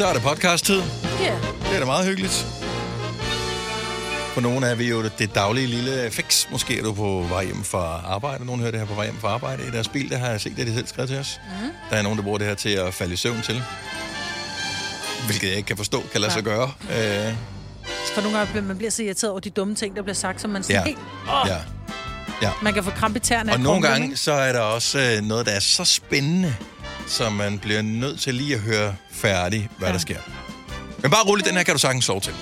Så er det podcast-tid. Ja. Det er da meget hyggeligt. For nogle er vi jo det daglige lille fix. Måske er du på vej hjem fra arbejde. Nogle hører det her på vej hjem fra arbejde i deres bil. Det har jeg set, det de selv skrevet til os. Mm. Der er nogen, der bruger det her til at falde i søvn til. Hvilket jeg ikke kan forstå, kan lade sig gøre. Øh, For nogle gange bliver man bliver så irriteret over de dumme ting, der bliver sagt, som man sådan ja. helt... Åh, ja. ja. Man kan få krampe i tæerne. af Og nogle gange, så er der også øh, noget, der er så spændende, så man bliver nødt til lige at høre færdig, hvad ja. der sker. Men bare roligt, den her kan du sagtens sove til.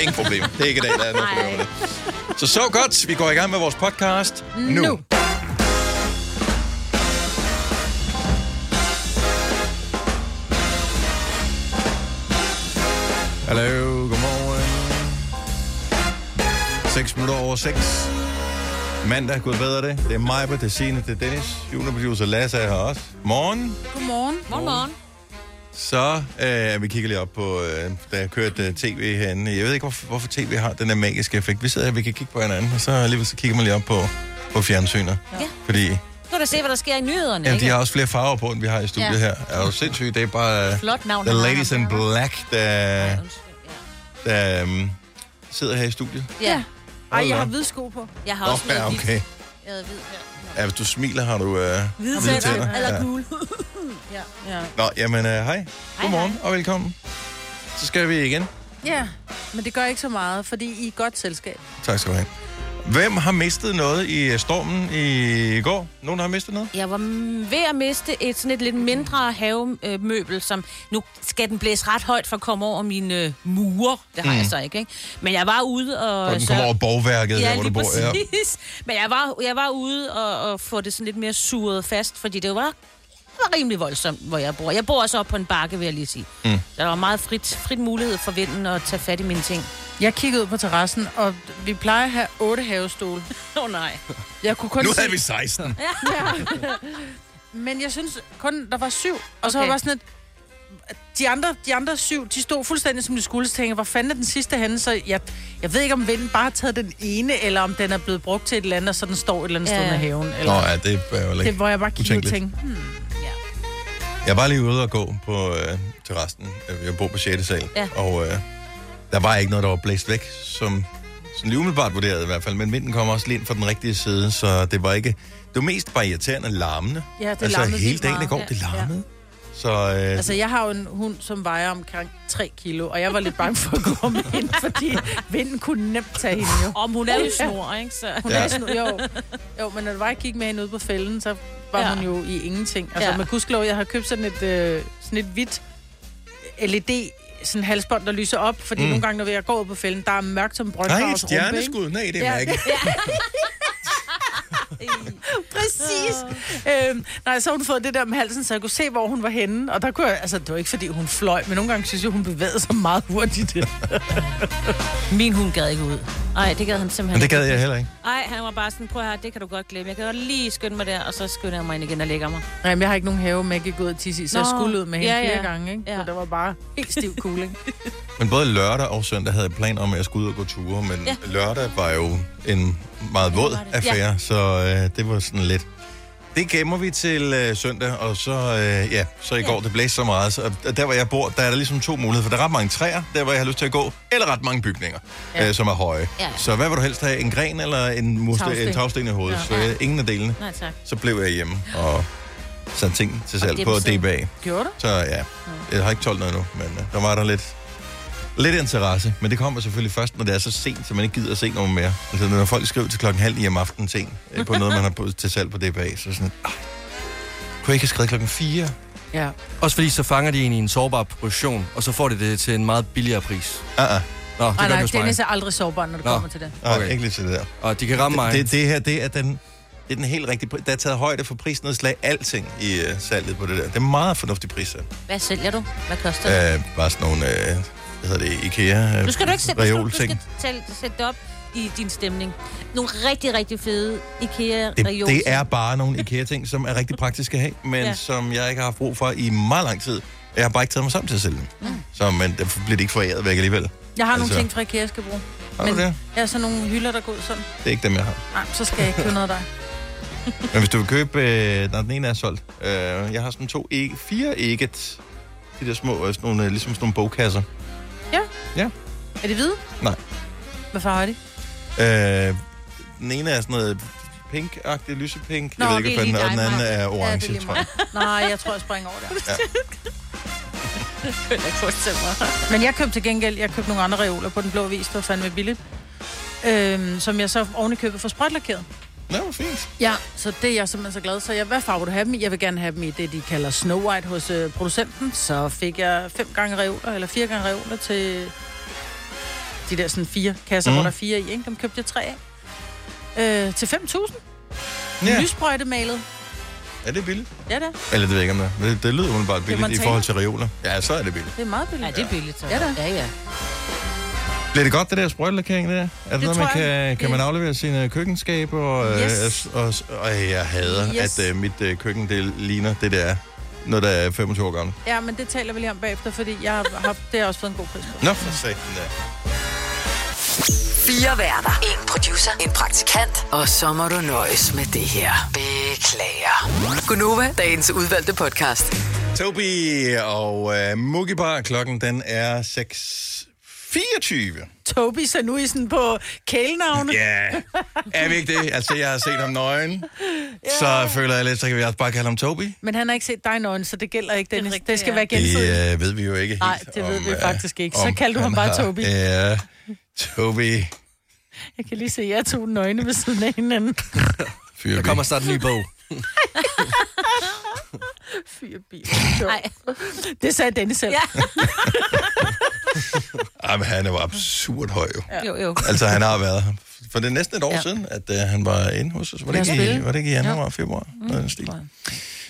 Ingen problem. Det er ikke i dag, der er noget problem det. Så så godt, vi går i gang med vores podcast nu. Nu. Hallo, godmorgen. 6 minutter over 6. Mandag, gud bedre det. Det er mig, det er Signe, det er Dennis. Juniorproducer Lasse er her også. Morgen. Godmorgen. Morgen, morgen. Så øh, vi kigger lige op på, øh, da jeg kørte øh, tv herinde. Jeg ved ikke, hvorfor, hvorfor tv har den der magiske effekt. Vi sidder her, vi kan kigge på hinanden, og så alligevel så kigger man lige op på, på fjernsynet. Ja. Fordi Nu kan du se, hvad der sker i nyhederne, ja, ikke? de har også flere farver på, end vi har i studiet Ja. her. Er du sindssygt? Det er bare øh, Flot navn. The Ladies in der. Black, der, ja. der um, sidder her i studiet. Ja, Ej, jeg har hvide sko på. jeg har Nå, også ja, okay. Jeg havde hvid her. Ja, hvis du smiler, har du øh, Hvide hvide tænder. Eller Ja. gul. Ja. Nå, jamen, øh, hej. Godmorgen og velkommen. Så skal vi igen. ja, men det gør ikke så meget, fordi I er et godt selskab. Tak skal du have. Hvem har mistet noget i øh, stormen i går? Nogen har mistet noget? Jeg var ved at miste et sådan et lidt mindre havemøbel, som nu skal den blæse ret højt for at komme over mine øh, mure. Det har mm. jeg så ikke, ikke? Men jeg var ude og... Og den så- kommer over borgværket, Ja, der hvor du bor. Ja. præcis. Men jeg var, jeg var ude og, og få det sådan lidt mere suret fast, fordi det var rimelig voldsomt, hvor jeg bor. Jeg bor også op på en bakke, vil jeg lige sige. Mm. Så der var meget frit, frit mulighed for vinden at tage fat i mine ting. Jeg kiggede ud på terrassen, og vi plejer at have otte havestole. Åh oh, nej. Jeg kunne kun Nu se... havde vi 16. Men jeg synes kun, der var syv. Og så Okay. var bare sådan et... De andre, de andre syv, de stod fuldstændig som de skulle. Så tænkte jeg, hvor fanden er den sidste henne? Så jeg, jeg ved ikke, om vinden bare har taget den ene, eller om den er blevet brugt til et eller andet, og så den står et eller andet Ja. sted med haven. Nå Eller, ja, det er jo det, ikke hvor jeg bare kiggede og tænkte, hmm, Jeg var lige ude og gå på øh, terrassen. Jeg bor på 6. sal. Ja. Og øh, der var ikke noget, der var blæst væk, som sådan lige umiddelbart vurderet i hvert fald. Men vinden kom også lige ind fra den rigtige side, så det var ikke... Det var mest bare irriterende larmende. Ja, det altså larmede hele dagen i går, Ja. det larmede. Så øh, Altså, jeg har jo en hund, som vejer omkring 3 kilo, og jeg var lidt bange for at gå med hende, fordi vinden kunne nemt tage hende jo. Om hun er jo snor, ikke? Så. Hun Ja. er sådan, jo, jo, men når det var, jeg gik med hende ude på fælden, så var Ja. hun jo i ingenting. Altså, Ja. med gudskelov, jeg har købt sådan et, øh, sådan et hvidt LED sådan halsbånd, der lyser op, fordi Mm. nogle gange, når jeg går ud på fælden, der er mørkt som nej, et brøndgravs rumpe, ikke? stjerneskud. Nej, det er Ja. Maggie. Præcis. øhm, nej, så har hun fået det der med halsen, så jeg kunne se, hvor hun var henne. Og der kunne jeg, altså, det var ikke, fordi hun fløj, men nogle gange synes jeg, hun bevægede sig meget hurtigt. Min hund gad ikke ud. Nej, det gad han simpelthen Men det gad jeg heller ikke. Nej, han var bare sådan, prøv høre, det kan du godt glemme. Jeg kan godt lige skynde mig der, og så skynder jeg mig ind igen og lægger mig. Nej, men jeg har ikke nogen have med at gå ud og tisse så Nå, jeg skulle ud med hende ja, ja, ja. flere gange, ikke? Ja. Så der var bare helt stiv cooling. Men både lørdag og søndag havde jeg plan om, at jeg skulle ud og gå ture, men. Ja. lørdag var jo en meget våd affære, ja. så øh, det var sådan lidt... Det gemmer vi til øh, søndag, og så, øh, ja, så i går, det blæste så meget, så øh, der hvor jeg bor, der er der ligesom to muligheder, for der er ret mange træer, der hvor jeg har lyst til at gå, eller ret mange bygninger, ja. Øh, som er høje. Ja. Så hvad vil du helst have, en gren eller en, mursten, Tagsten. en tagsten i hovedet? Ja. Så øh, ingen af delene. Nej, tak. Så blev jeg hjemme og satte ting til salg på. DBA. Gjorde du? Så ja, jeg har ikke toldt noget endnu, men øh, der var der lidt, lidt interesse. Men det kommer selvfølgelig først, når det er så sent, så man ikke gider at se nogen mere. Altså når folk skriver til klokken halv ni om aftenen ting, øh, på noget, man har på, til salg på DBA, så er sådan, ah, kunne jeg ikke have skrevet klokken 4? Ja. Også fordi så fanger de en i en sårbar position, og så får de det til en meget billigere pris. Ah, ah, Nå, det Nej, gør nej, det. Dennis er aldrig sårbar, når det Nå. kommer til det. ah Okay. ikke lige til det der. Og de kan ramme mig. Det, det her, det er den, det er den helt rigtige pris. Der er taget højde for prisnedslag, alting i uh, salget på det der. Det er meget fornuftig pris. Hvad sælger du? Hvad koster det? Uh, bare sådan nogle, uh, hvad hedder det, IKEA Nu skal du ikke sætte, du skal, du skal tælle, sætte det op i din stemning. Nogle rigtig, rigtig fede IKEA Det, det er bare nogle IKEA-ting, som er rigtig praktiske at have, men ja. Som jeg ikke har haft brug for i meget lang tid. Jeg har bare ikke taget mig sammen til at sælge dem. Mm. Så men det bliver de ikke foræret væk alligevel. Jeg har Altså- nogle ting fra IKEA, jeg skal bruge. Har du Men- det? Jeg har sådan nogle hylder, der går ud sådan. Det er ikke dem, jeg har. Nej, så skal jeg ikke købe noget af dig. Men hvis du vil købe... Øh, når den ene er solgt. Øh, jeg har sådan to, e- fire eget De der små, øh, sådan nogle, øh, ligesom sådan nogle bogkasser. Ja. Ja. Er de hvide? Nej. Hvad farve er de? Øh, den ene er sådan noget pink-agtig, lysepink. Nå, jeg ved ikke, hvad er lige og den anden er Ja, orange, lige tror jeg. Nej, jeg tror, jeg springer over der. Mig. Men jeg købte til gengæld, jeg købte nogle andre reoler på den blå vis, det var fandme billigt. Øhm, som jeg så oven i købet for sprøjtlakeret. Nå, hvor fint. Ja, så det er jeg simpelthen så glad. Så jeg, hvad farve vil du have dem i? Jeg vil gerne have dem i det, de kalder Snow White hos øh, producenten. Så fik jeg fem gange reoler, eller fire gange reoler til de der sådan fire kasser, mm. hvor der er fire i. Ikke? Dem købte jeg tre af. Øh, til 5.000. Ja. Lysprøjtemalet. Er det billigt? Ja, det er. Eller det ved jeg ikke, om det er. Det, det lyder umiddelbart billigt i forhold til reoler. Ja, så er det billigt. Det er meget billigt. Ja, det er billigt. Så. Ja, da. Ja, ja. Bliver det godt, det der sprøjtelakering der? Er det, det noget, man jeg. kan, kan man aflevere sine køkkenskaber? Og, Yes. øh, og, og, og jeg hader, yes. Yes. at øh, mit øh, køkken det ligner det der, noget der er 25 år gammelt. Ja, men det taler vi lige om bagefter, fordi jeg har haft, det har også fået en god pris på. Nå, for satan da. Fire værter. En producer. En praktikant. Og så må du nøjes med det her. Beklager. Gunova, dagens udvalgte podcast. Toby og øh, Mookie Bar, klokken den er 6.24. Toby Sanuisen på kælenavne. Ja, er vi ikke det? Altså, jeg har set ham nøgen, så føler jeg lidt, så kan vi også bare kalde ham Toby. Men han har ikke set dig nøgen, så det gælder ikke, Dennis. Det, det skal ja. være gensidigt. Det øh, ved vi jo ikke helt. Nej, det ved vi øh, faktisk ikke. Så om kaldte du ham bare har- Toby. Ja, Toby. Jeg kan lige se jer to nøgne ved siden af hinanden. Fyr Der kommer snart en ny bog. Fyr bil. Nej. Det sagde Dennis selv. Ja. Jamen, han er jo absurd høj, jo. Jo, jo. Altså, han har været her. For det er næsten et år ja. Ja. siden, at uh, han var inde hos os. Var det, Ja, ikke i, var det ikke i januar, februar? Mm. Noget stil.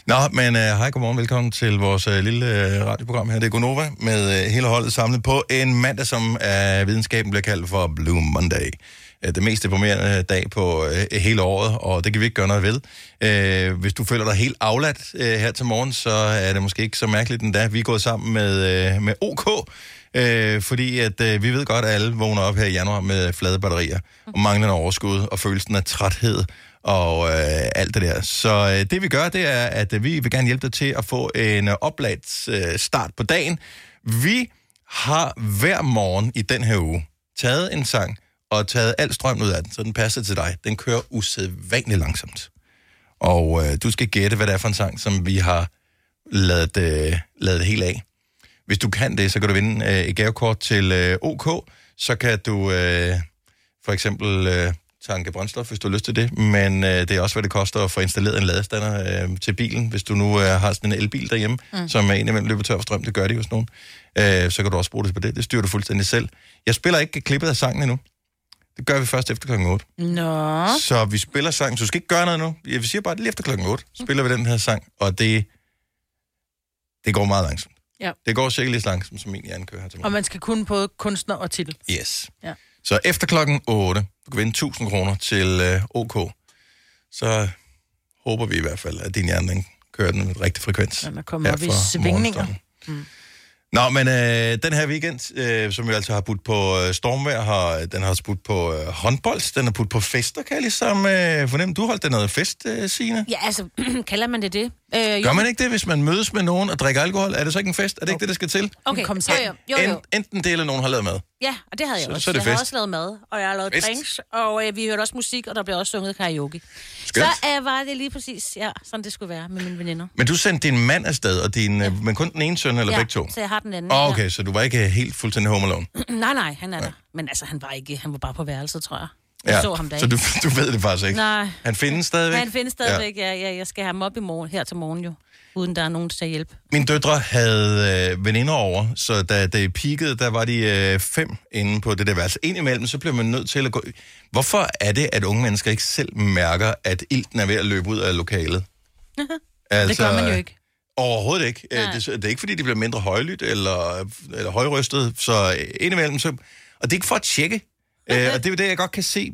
Nå, men uh, hej, godmorgen, velkommen til vores uh, lille uh, radioprogram her. Det er Gonova med uh, hele holdet samlet på en mandag, som af videnskaben bliver kaldt for Blue Monday. Øh, det mest deprimerende dag på øh, hele året, og det kan vi ikke gøre noget ved. Øh, hvis du føler dig helt afladt øh, her til morgen, så er det måske ikke så mærkeligt endda. Vi er gået sammen med, øh, med OK, Øh, fordi at øh, vi ved godt, at alle vågner op her i januar med flade batterier og manglende overskud og følelsen af træthed og øh, alt det der. Så øh, det vi gør, det er, at øh, vi vil gerne hjælpe dig til at få en øh, opladt øh, start på dagen. Vi har hver morgen i den her uge taget en sang og taget al strøm ud af den, så den passer til dig. Den kører usædvanligt langsomt. Og øh, du skal gætte, hvad det er for en sang, som vi har lavet, øh, lavet helt af. Hvis du kan det, så kan du vinde øh, et gavekort til øh, OK. Så kan du øh, for eksempel øh, tanke brændstof, hvis du har lyst til det. Men øh, det er også, hvad det koster at få installeret en ladestander øh, til bilen. Hvis du nu øh, har sådan en elbil derhjemme, mm. som er indimellem løber tør for strøm, det gør de hos nogen. Øh, så kan du også bruge det på det. Det styrer du fuldstændig selv. Jeg spiller ikke klippet af sangen endnu. Det gør vi først efter klokken 8. Nå. Så vi spiller sangen. Så du skal ikke gøre noget nu. Jeg siger bare, lige efter klokken 8 spiller vi den her sang, og det, det går meget langsomt. Ja. Det går sikkert lige så langsomt, som min hjerne kører her til Og morgen. man skal kunne både kunstner og titel. Yes. Ja. Så efter klokken 8, du kan vinde 1000 kroner til øh, OK. Så håber vi i hvert fald, at din hjerne den kører den med rigtig frekvens. Er kommet her op i svingninger. morgenstunden. Nå, men øh, den her weekend, øh, som vi altså har budt på øh, stormvejr, har, den har også budt på øh, håndbold, den har budt på fester, kan jeg ligesom øh, fornemme. Du holdt den noget fest, øh, Signe. Ja, altså, kalder man det det? Øh. Gør man ikke det, hvis man mødes med nogen og drikker alkohol? Er det så ikke en fest? Er det ikke det, der skal til? Okay, Kom jo, sammen. jo, jo, jo. En, enten det, eller nogen har lavet mad. Ja, og det havde jeg Så- også. så er det jeg har også lavet mad, og jeg har lavet Fest. drinks, og øh, vi hørte også musik, og der blev også sunget karaoke. Skønt. Så øh, var det lige præcis, ja, sådan det skulle være med mine veninder. Men, du sendte din mand afsted, og din, ja. men kun den ene søn, eller ja, begge to? så jeg har den anden. Oh, okay, så du var ikke helt fuldstændig home alone? Ja. Nej, nej, han er der. Men altså, han var ikke, han var bare på værelset, tror jeg. Jeg så ham da så ikke. du, du ved det faktisk ikke? Nej. Han findes stadigvæk? Han findes stadigvæk, ja. ja. Jeg skal have ham op i morgen, her til morgen jo. Uden der er nogen til at hjælpe. Mine døtre havde øh, veninder over, så da det peakede, der var de øh, fem inde på det der værelse. Indimellem, så bliver man nødt til at gå... Hvorfor er det, at unge mennesker ikke selv mærker, at ilten er ved at løbe ud af lokalet? altså, Det gør man jo ikke. Overhovedet ikke. Øh, Nej. Det, det er ikke, fordi de bliver mindre højlydt eller, eller højrystet, så indimellem så... Og det er ikke for at tjekke. Øh, og det er jo det, jeg godt kan se,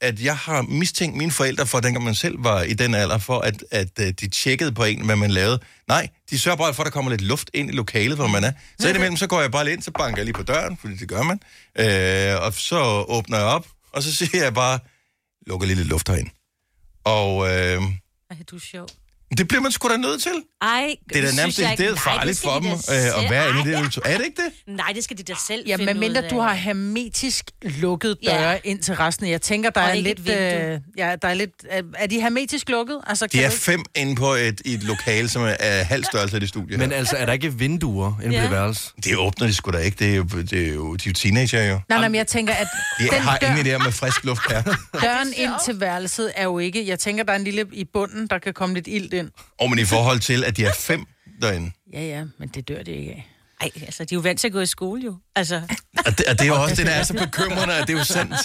at jeg har mistænkt mine forældre for, dengang man selv var i den alder, for at, at øh, de tjekkede på en, hvad man lavede. Nej, de sørger bare for, at der kommer lidt luft ind i lokalet, hvor man er. Så indimellem, så går jeg bare lidt ind, så banker jeg lige på døren, fordi det gør man. Øh, og så åbner jeg op, og så siger jeg bare, lukker lige lidt luft herind. Og øh, Ej, du er sjov. Det bliver man sgu da nødt til. Ej, Det er da nærmest det er Nej, farligt skal for de dem da øh, at være inde i det. Er det ikke det? Nej, det skal de da selv Ja, finde medmindre ud af. du har hermetisk lukket Ja. døre ind til resten. Jeg tænker, der Og er lidt... Øh, ja, der er lidt... Er, er de hermetisk lukket? Altså, De er du fem inde på et, i et lokale, som er halv størrelse af det studie Men her. altså, er der ikke vinduer inde på Ja. det værelse? Det åbner de sgu da ikke. Det er jo, det er jo, de er jo teenager jo. Nej, nej, men jeg tænker, at De den har dør, ingen idé med frisk luft her. døren ind til værelset er jo ikke... Jeg tænker, der er en lille i bunden, der kan komme lidt ild ind. Og men i forhold til, at de er fem derinde. Ja, ja, men det dør det ikke af. Ej, altså, de er jo vant til at gå i skole, jo. Altså, Og det, og det er jo også det, der er så bekymrende, at det er jo sandt.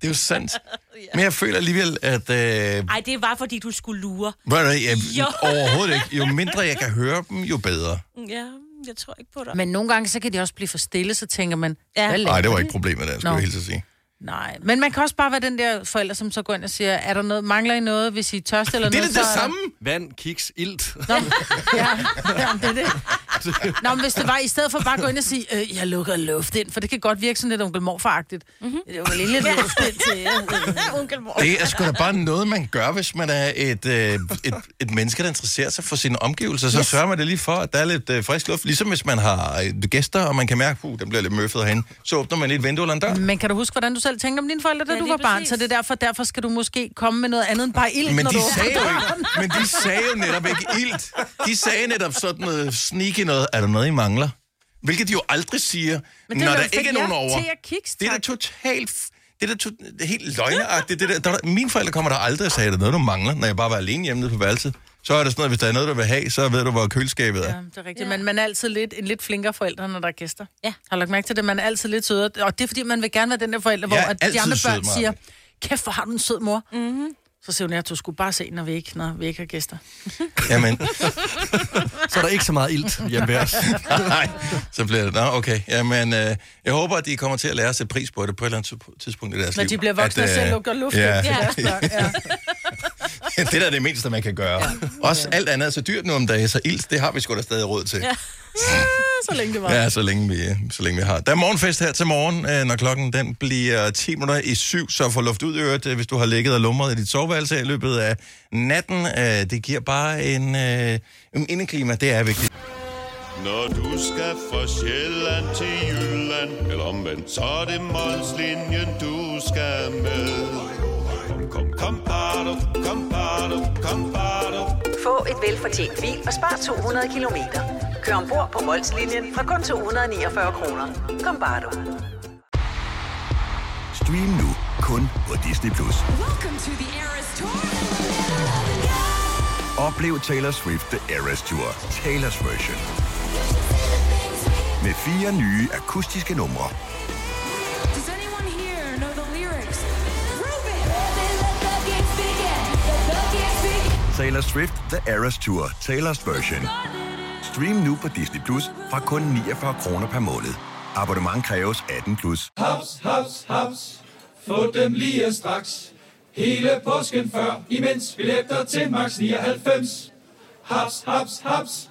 Det er jo sandt. Men jeg føler alligevel, at... Øh, ej, det er bare fordi, du skulle lure. hvad, jeg, Jo. overhovedet ikke. Jo mindre jeg kan høre dem, jo bedre. Ja, jeg tror ikke på dig. Men nogle gange, så kan de også blive for stille, så tænker man... Ja. Nej, det var ikke problemet der, skulle Nå. jeg helt sige. Nej, men man kan også bare være den der forælder, som så går ind og siger, er der noget, mangler I noget, hvis I er tørste eller Det er noget? det, det så samme. Vand, kiks, ilt. Nå, ja, ja, det er det. Nå, men hvis det var, i stedet for bare at gå ind og sige, øh, jeg lukker luft ind, for det kan godt virke sådan lidt onkel morfaragtigt. Mm-hmm. Det er jo lidt luft ind til jer. Onkel Mor. Det er sgu da bare noget, man gør, hvis man er et, øh, et, et menneske, der interesserer sig for sine omgivelser. Så yes. sørger man det lige for, at der er lidt øh, frisk luft. Ligesom hvis man har øh, gæster, og man kan mærke, at den bliver lidt møffet herinde. Så åbner man lidt vindue eller en dør. Men kan du huske, hvordan du selv tænkte om dine forældre, da Ja, du var barn? præcis. Så det er derfor, derfor skal du måske komme med noget andet end bare ild, Men når de, du sagde jo ikke, men de sagde jo netop ikke ilt. De sagde netop sådan noget sneaky noget. Er der noget, I mangler? Hvilket de jo aldrig siger, Men når der ikke er nogen over. Kiks, Det er da totalt... Det er da to, det er helt løgneagtigt. Det der, der, mine forældre kommer der aldrig og sagde, er der noget, du mangler, når jeg bare var alene hjemme nede på værelset. Så er det sådan noget, hvis der er noget, du vil have, så ved du, hvor køleskabet er. Ja, det er rigtigt. Ja. Men man er altid lidt, en lidt flinkere forældre, når der er gæster. Ja. Har du lagt mærke til det? Man er altid lidt sødere. Og det er, fordi man vil gerne være den der forælder, hvor at de andre sød, børn Maja. siger, kæft, hvor har du en sød mor. Mm-hmm. Så siger hun, ja, du skulle bare se, når vi ikke, når vi ikke har gæster. Jamen, Så er der ikke så meget ilt hjemme ved os. nej, så bliver det... Nå, okay. Jamen, øh, jeg håber, at de kommer til at lære at sætte pris på det på et eller andet tidspunkt i deres Når liv. de bliver voksne og At, selv øh, lukker luft ja. ind til deres børn. Ja. det der er det mindste, man kan gøre. Ja. Også alt andet er så dyrt nu om dagen, så ilt, det har vi sgu da stadig råd til. Ja. Så længe det var. Ja, så længe, vi, så længe vi har. Der er morgenfest her til morgen, øh, når klokken den bliver 10 minutter i syv, så få luft ud i øret, øh, hvis du har ligget og lumret i dit soveværelse i løbet af natten. Øh, Det giver bare en, en indeklima, det er vigtigt. Når du skal fra Sjælland til Jylland Eller omvendt, så er det Molslinjen, du skal med Kom, kom, kom. Få et velfortjent bil og spar 200 kilometer. Kør ombord på Molslinjen fra kun 249 kroner. Kom bare du. Stream nu kun på Disney+. Plus. Oplev Taylor Swift The Eras Tour, Taylor's version. Med fire nye akustiske numre. Taylor Swift The Eras Tour, Taylor's version. Stream nu på Disney Plus fra kun 49 kroner per måned. Abonnement kræves 18 plus. Haps, haps, haps. Få dem lige straks. Hele påsken før, imens billetter til max 99. Haps, haps, haps.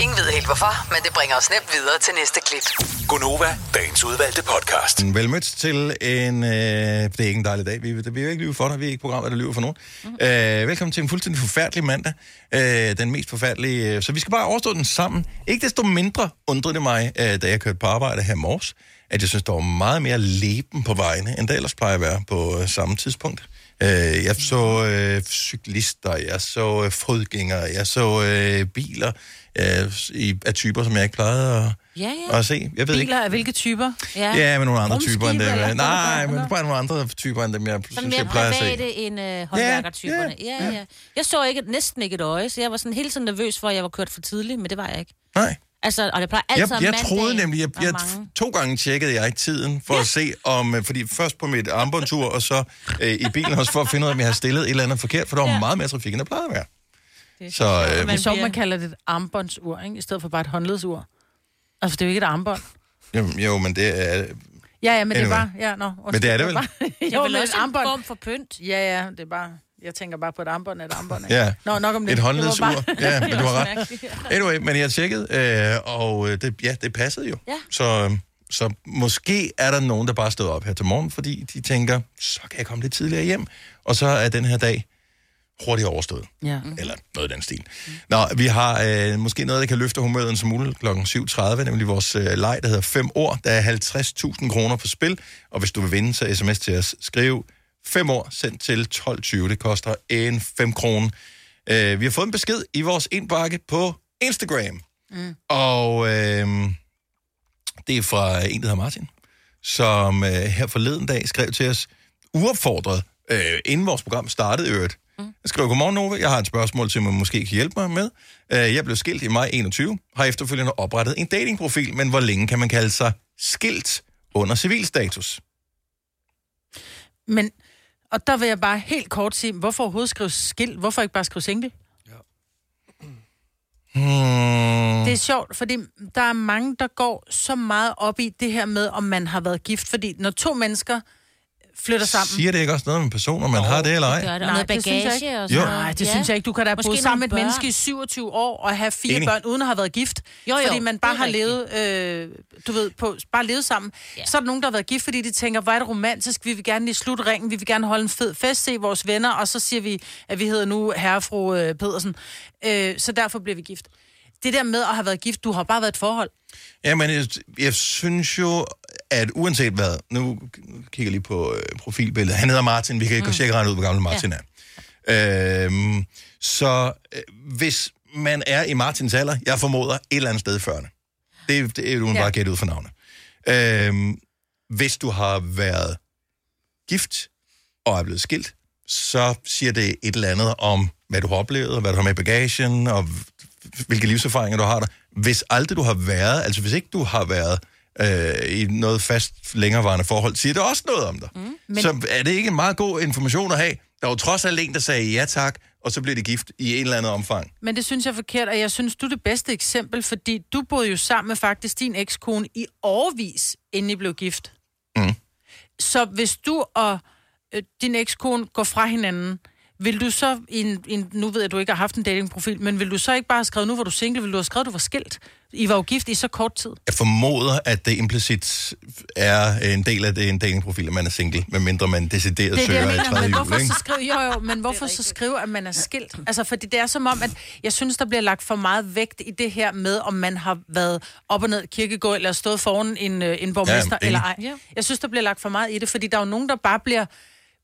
Ingen ved helt hvorfor, men det bringer os nemt videre til næste klip. Gonova, dagens udvalgte podcast. Velmødt til en... Øh, det er ikke en dejlig dag. Vi, vi vil ikke lyve for dig. Vi er ikke programmet, der lyver for nogen. Mm. Øh, velkommen til en fuldstændig forfærdelig mandag. Øh, den mest forfærdelige... øh, Så vi skal bare overstå den sammen. Ikke desto mindre undrede det mig, øh, da jeg kørte på arbejde her i morges, at jeg synes, der var meget mere leben på vejene, end der ellers plejer at være på øh, samme tidspunkt. Øh, jeg så øh, cyklister, jeg så øh, fodgængere, jeg så øh, biler øh, i, af typer, som jeg ikke plejede at, Ja, ja. at se. Jeg ved ikke. Biler af hvilke typer? Ja. Ja, med nogle andre typer end dem. eller- Nej, men bare nogle andre typer end dem, jeg Sådan synes, jeg mere plejer at se. private end øh, håndværkertyperne. Ja, Ja, ja, ja. Jeg så ikke, næsten ikke et øje, så jeg var sådan hele tiden nervøs for, at jeg var kørt for tidligt, men det var jeg ikke. Nej. Altså, og det plejer Jeg, altid jeg mandagen. troede nemlig, jeg, jeg, to gange tjekkede jeg tiden for ja. at se om, øh, fordi først på mit armbåndsur, og så øh, i bilen også for at finde ud af, om jeg havde stillet et eller andet forkert, for der var. Ja. meget mere trafik, end der plejede at være. Så, øh, Men så man kalder det et armbåndsur, ikke? I stedet for bare et håndledsur. Altså, det er jo ikke et armbånd. jo, jo, men det er... Ja, ja, men det er Anyway. bare... Ja, no, Men det er det vel? Bare, Det jo, er vel men et også en armbånd. form for pynt. Ja, ja, det er bare... Jeg tænker bare på et armbånd er et armbånd. ikke? Ja. Nå, nok om det. Et håndledsur. bare- Ja, men du har Det var ret. Anyway, men jeg tjekkede, øh, og øh, det, ja, det passede jo. Ja. Så, øh, så måske er der nogen, der bare stod op her til morgen, fordi de tænker, så kan jeg komme lidt tidligere hjem, og så er den her dag hurtigt overstået. Ja. Eller noget i den stil. Nå, vi har øh, måske noget, der kan løfte humøret en smule kl. 7.30, nemlig vores øh, leg, der hedder 5 år. Der er 50.000 kroner på spil, og hvis du vil vinde, så sms til os. Skriv 5 år, send til 12.20. Det koster en 5 kroner. Øh, vi har fået en besked i vores indbakke på Instagram. Mm. Og øh, det er fra en, der hedder Martin, som øh, her forleden dag skrev til os, uopfordret, øh, inden vores program startede øvrigt. Jeg skrev, godmorgen Nova, jeg har et spørgsmål til, man måske kan hjælpe mig med. Øh, jeg blev skilt i maj 21, har efterfølgende oprettet en datingprofil, men hvor længe kan man kalde sig skilt under civilstatus? Men, og der vil jeg bare helt kort sige, hvorfor overhovedet skrive skilt? Hvorfor ikke bare skrive single? Hmm. Det er sjovt, fordi der er mange, der går så meget op i det her med, om man har været gift. Fordi når to mennesker flytter sammen... Siger det ikke også noget om personer, man har det eller ej? gør det. Og noget det synes jeg bagage ikke. og sådan Jo. noget. Nej, det Ja. synes jeg ikke. Du kan da Måske bo sammen med et menneske i 27 år og have fire Enig. børn, uden at have været gift. Jo, jo, fordi man bare har rigtigt. levet, øh, du ved, på, bare levet sammen. Ja. Så er der nogen, der har været gift, fordi de tænker, hvor er det romantisk, vi vil gerne lige slutte ringen, vi vil gerne holde en fed fest, se vores venner, og så siger vi, at vi hedder nu herre og fru øh, Pedersen. Øh, så derfor bliver vi gift. Det der med at have været gift, du har bare været et forhold. Ja, men jeg, jeg synes jo, at uanset hvad, nu kigger jeg lige på øh, profilbilledet, han hedder Martin, vi kan ikke mm. sikkert regne ud, hvor gammel Martin ja. er. Øhm, så øh, hvis man er i Martins alder, jeg formoder et eller andet sted 40'erne. Det, det er jo ja. bare gætte ud for navnet. Øhm, hvis du har været gift og er blevet skilt, så siger det et eller andet om, hvad du har oplevet, hvad du har med i bagagen, og hvilke livserfaringer du har der. Hvis aldrig du har været, altså hvis ikke du har været øh, i noget fast længerevarende forhold, siger det også noget om dig. Mm. Men- Så er det ikke en meget god information at have? Der var trods alt en, der sagde ja tak, og så blev det gift i en eller anden omfang. Men det synes jeg er forkert, og jeg synes, du er det bedste eksempel, fordi du boede jo sammen med faktisk din ekskone i årvis, inden I blev gift. Mm. Så hvis du og øh, din ekskone går fra hinanden, vil du så, i en, en, nu ved jeg, at du ikke har haft en datingprofil, men vil du så ikke bare have skrevet, nu var du single, vil du have skrevet, at du var skilt? I var jo gift i så kort tid. Jeg formoder, at det implicit er en del af det en datingprofil, at man er single, medmindre man decideret Det er det, søger jeg i mener, tredje men jul, hvorfor så skrive, jo, jo, men hvorfor så skrive, at man er skilt? Altså, fordi det er som om, at jeg synes, der bliver lagt for meget vægt i det her med, om man har været op og ned kirkegård, eller stået foran en, øh, en borgmester, ja, eller ej. Jeg synes, der bliver lagt for meget i det, fordi der er jo nogen, der bare bliver,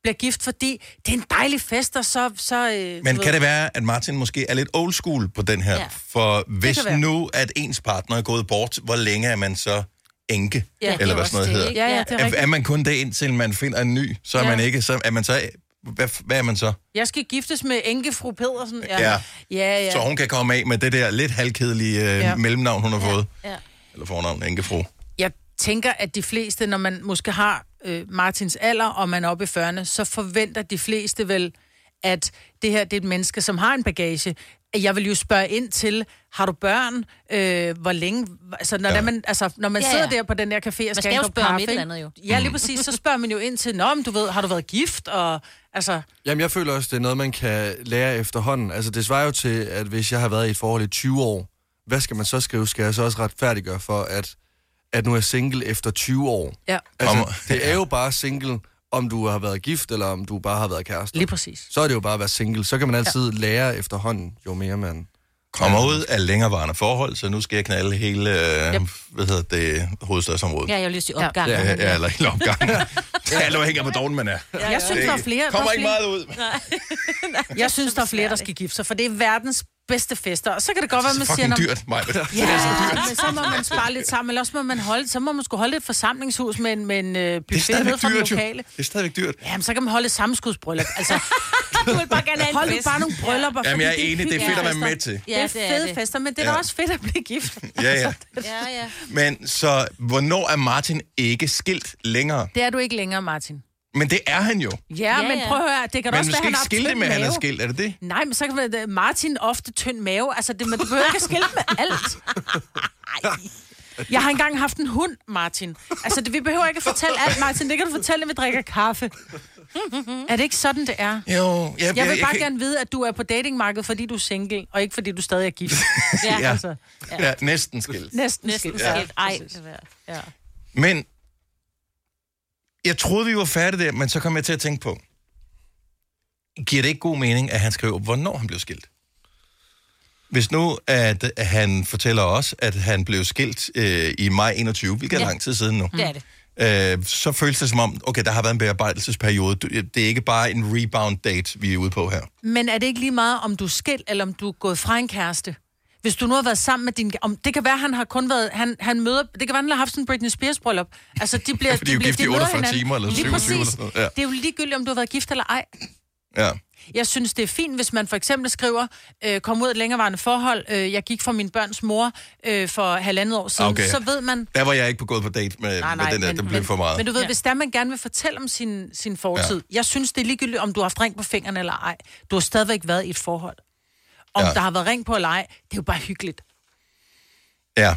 bliver gift, fordi det er en dejlig fest, og så... så øh, Men kan ved- det være, at Martin måske er lidt old school på den her? Ja. Ja. For hvis nu, at ens partner er gået bort, hvor længe er man så enke? Ja, Eller er hvad sådan noget det, hedder. ikke? Ja, ja, det er er, rigtigt. er man kun det, indtil man finder en ny? Så er Ja. man ikke, så er man så... Hvad, hvad er man så? Jeg skal giftes med enke fru Pedersen. Ja, Ja. ja. ja. Så hun kan komme af med det der lidt halvkedelige øh, Ja. ja. mellemnavn, hun har fået. Ja. Eller fornavn, enkefru. jeg tænker, at de fleste, når man måske har øh, Martins alder, og man er oppe i 40'erne, så forventer de fleste vel, at det her det er et menneske, som har en bagage. Jeg vil jo spørge ind til, har du børn? Øh, hvor længe? Altså, når, ja. man, altså, når man Ja, ja, sidder ja. der på den der café og skal, skal have jo spørge om kaffe, et eller ikke? andet, jo. Ja, lige præcis. Så spørger man jo ind til, Nå, men du ved, har du været gift? Og, altså, Jamen, jeg føler også, det er noget, man kan lære efterhånden. Altså, det svarer jo til, at hvis jeg har været i et forhold i 20 år, hvad skal man så skrive? Skal jeg så også retfærdiggøre for, at, at nu er single efter 20 år? ja. Altså, det er jo bare single, om du har været gift, eller om du bare har været kæreste. Lige præcis. Så er det jo bare at være single. Så kan man altid ja. lære efterhånden, jo mere man... Kommer ud af længerevarende forhold, så nu skal jeg knalde hele, øh, yep. hvad hedder det, hovedstadsområdet. Ja, jeg vil lige sige opgang. Ja, ja, eller hele opgangen. det er jo ikke, hvor doven man er. Jeg synes, der er flere... Kommer er ikke meget ud. Jeg synes, der er flere, der skal gifte sig, for det er verdens bedste fester. Og så kan det godt være, Det man er siger... fucking "Nå, dyrt, Maja. Ja, men så må man spare lidt sammen, eller også må man holde, så må man skulle holde et forsamlingshus med en, med en Det er buffet nede fra den dyrt, jo. lokale. Det er stadigvæk dyrt. Jamen, så kan man holde et sammenskudsbryllup. Altså, Du vil bare gerne have hold nu bare nogle bryllupper. Jamen, fordi jeg er enig, det er fedt at være med til. Det Ja, er det er fede det. fester, men det er da Ja. også fedt at blive gift. Ja, ja. Ja, ja. Men så, hvornår er Martin ikke skilt længere? Det er du ikke længere, Martin. Men det er han jo. Ja, ja, men prøv at høre, det kan Men også være, han ikke har skille det med, at han er mave. skilt. Er det det? Nej, men så kan det være, Martin ofte tynd mave. Altså, det, man, du behøver ikke at skille med alt. Jeg har engang haft en hund, Martin. Altså, det, vi behøver ikke at fortælle alt, Martin. Det kan du fortælle, når vi drikker kaffe. Er det ikke sådan, det er? Jo, Jeg vil jeg bare kan- gerne vide, at du er på datingmarkedet, fordi du er single, og ikke fordi du stadig er gift. Ja, altså, ja. ja næsten skilt. næsten, Næsten skilt. skilt. Ej, Ja. Men jeg troede, vi var færdige der, men så kom jeg til at tænke på, giver det ikke god mening, at han skriver, hvornår han blev skilt? Hvis nu, at han fortæller os, at han blev skilt øh, i maj 21, hvilket er Ja. lang tid siden nu, det er det. øh, så føles det som om, okay, der har været en bearbejdelsesperiode. Det er ikke bare en rebound date, vi er ude på her. Men er det ikke lige meget, om du er skilt, eller om du er gået fra en kæreste? Hvis du nu har været sammen med din... Om, det kan være, han har kun været... Han, han møder... Det kan være, han har haft sådan en Britney Spears bryllup. Altså, de bliver... Ja, for de er jo gift i møder 48 hinanden. timer, eller Lige 27 eller præcis. sådan noget, ja. Det er jo ligegyldigt, om du har været gift eller ej. Ja. Jeg synes, det er fint, hvis man for eksempel skriver, øh, kom ud af et længerevarende forhold, øh, jeg gik fra min børns mor øh, for halvandet år siden, Okay. så ved man... Der var jeg ikke på gået på date med, Nej, med nej, den der, men, det blev men, for meget. Men du ved, ja. hvis der man gerne vil fortælle om sin, sin fortid, ja. jeg synes, det er ligegyldigt, om du har haft ring på fingrene eller ej. Du har stadigvæk været i et forhold. Om Ja. der har været ring på eller ej, det er jo bare hyggeligt. Ja.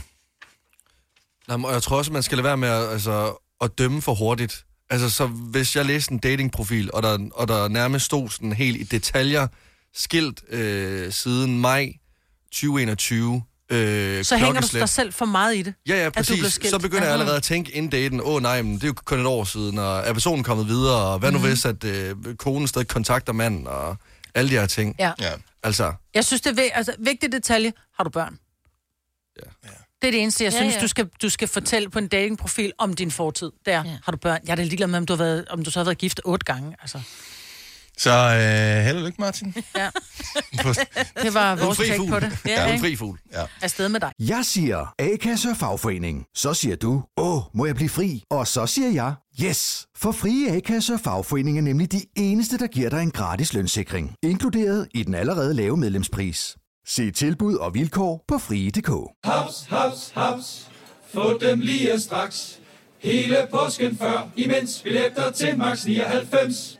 Jamen, og jeg tror også, man skal lade være med at, altså, at dømme for hurtigt. Altså, så hvis jeg læste en datingprofil, og der, og der nærmest stod sådan helt i detaljer, skilt øh, siden maj 2021, øh, Så hænger du dig selv for meget i det. Ja, ja, at du blev præcis. Så begynder jeg allerede at tænke inden daten, åh oh, nej, men det er jo kun et år siden, og er personen kommet videre, og hvad nu Mhm. hvis, at øh, konen stadig kontakter manden, og alle de her ting. Ja. ja. Altså, Jeg synes, det er altså, vigtig detalje. Har du børn? Ja. Det er det eneste, jeg Ja, synes, ja. Du, skal, du skal fortælle på en datingprofil om din fortid. Der ja. har du børn. Jeg er da ligeglad med, om du, har været, om du så har været gift otte gange. Altså. Så øh, held og lykke, Martin. Ja. Det var en vores fri fugl. på det. Ja, en ikke? fri fugl. ja. Afsted med dig. Jeg siger A-kasse og fagforening. Så siger du, åh, må jeg blive fri? Og så siger jeg, yes! For frie A-kasse og fagforening er nemlig de eneste, der giver dig en gratis lønssikring. Inkluderet i den allerede lave medlemspris. Se tilbud og vilkår på frie.dk. Haps, haps, haps. Få dem lige straks. Hele påsken før, imens billetter til max 99.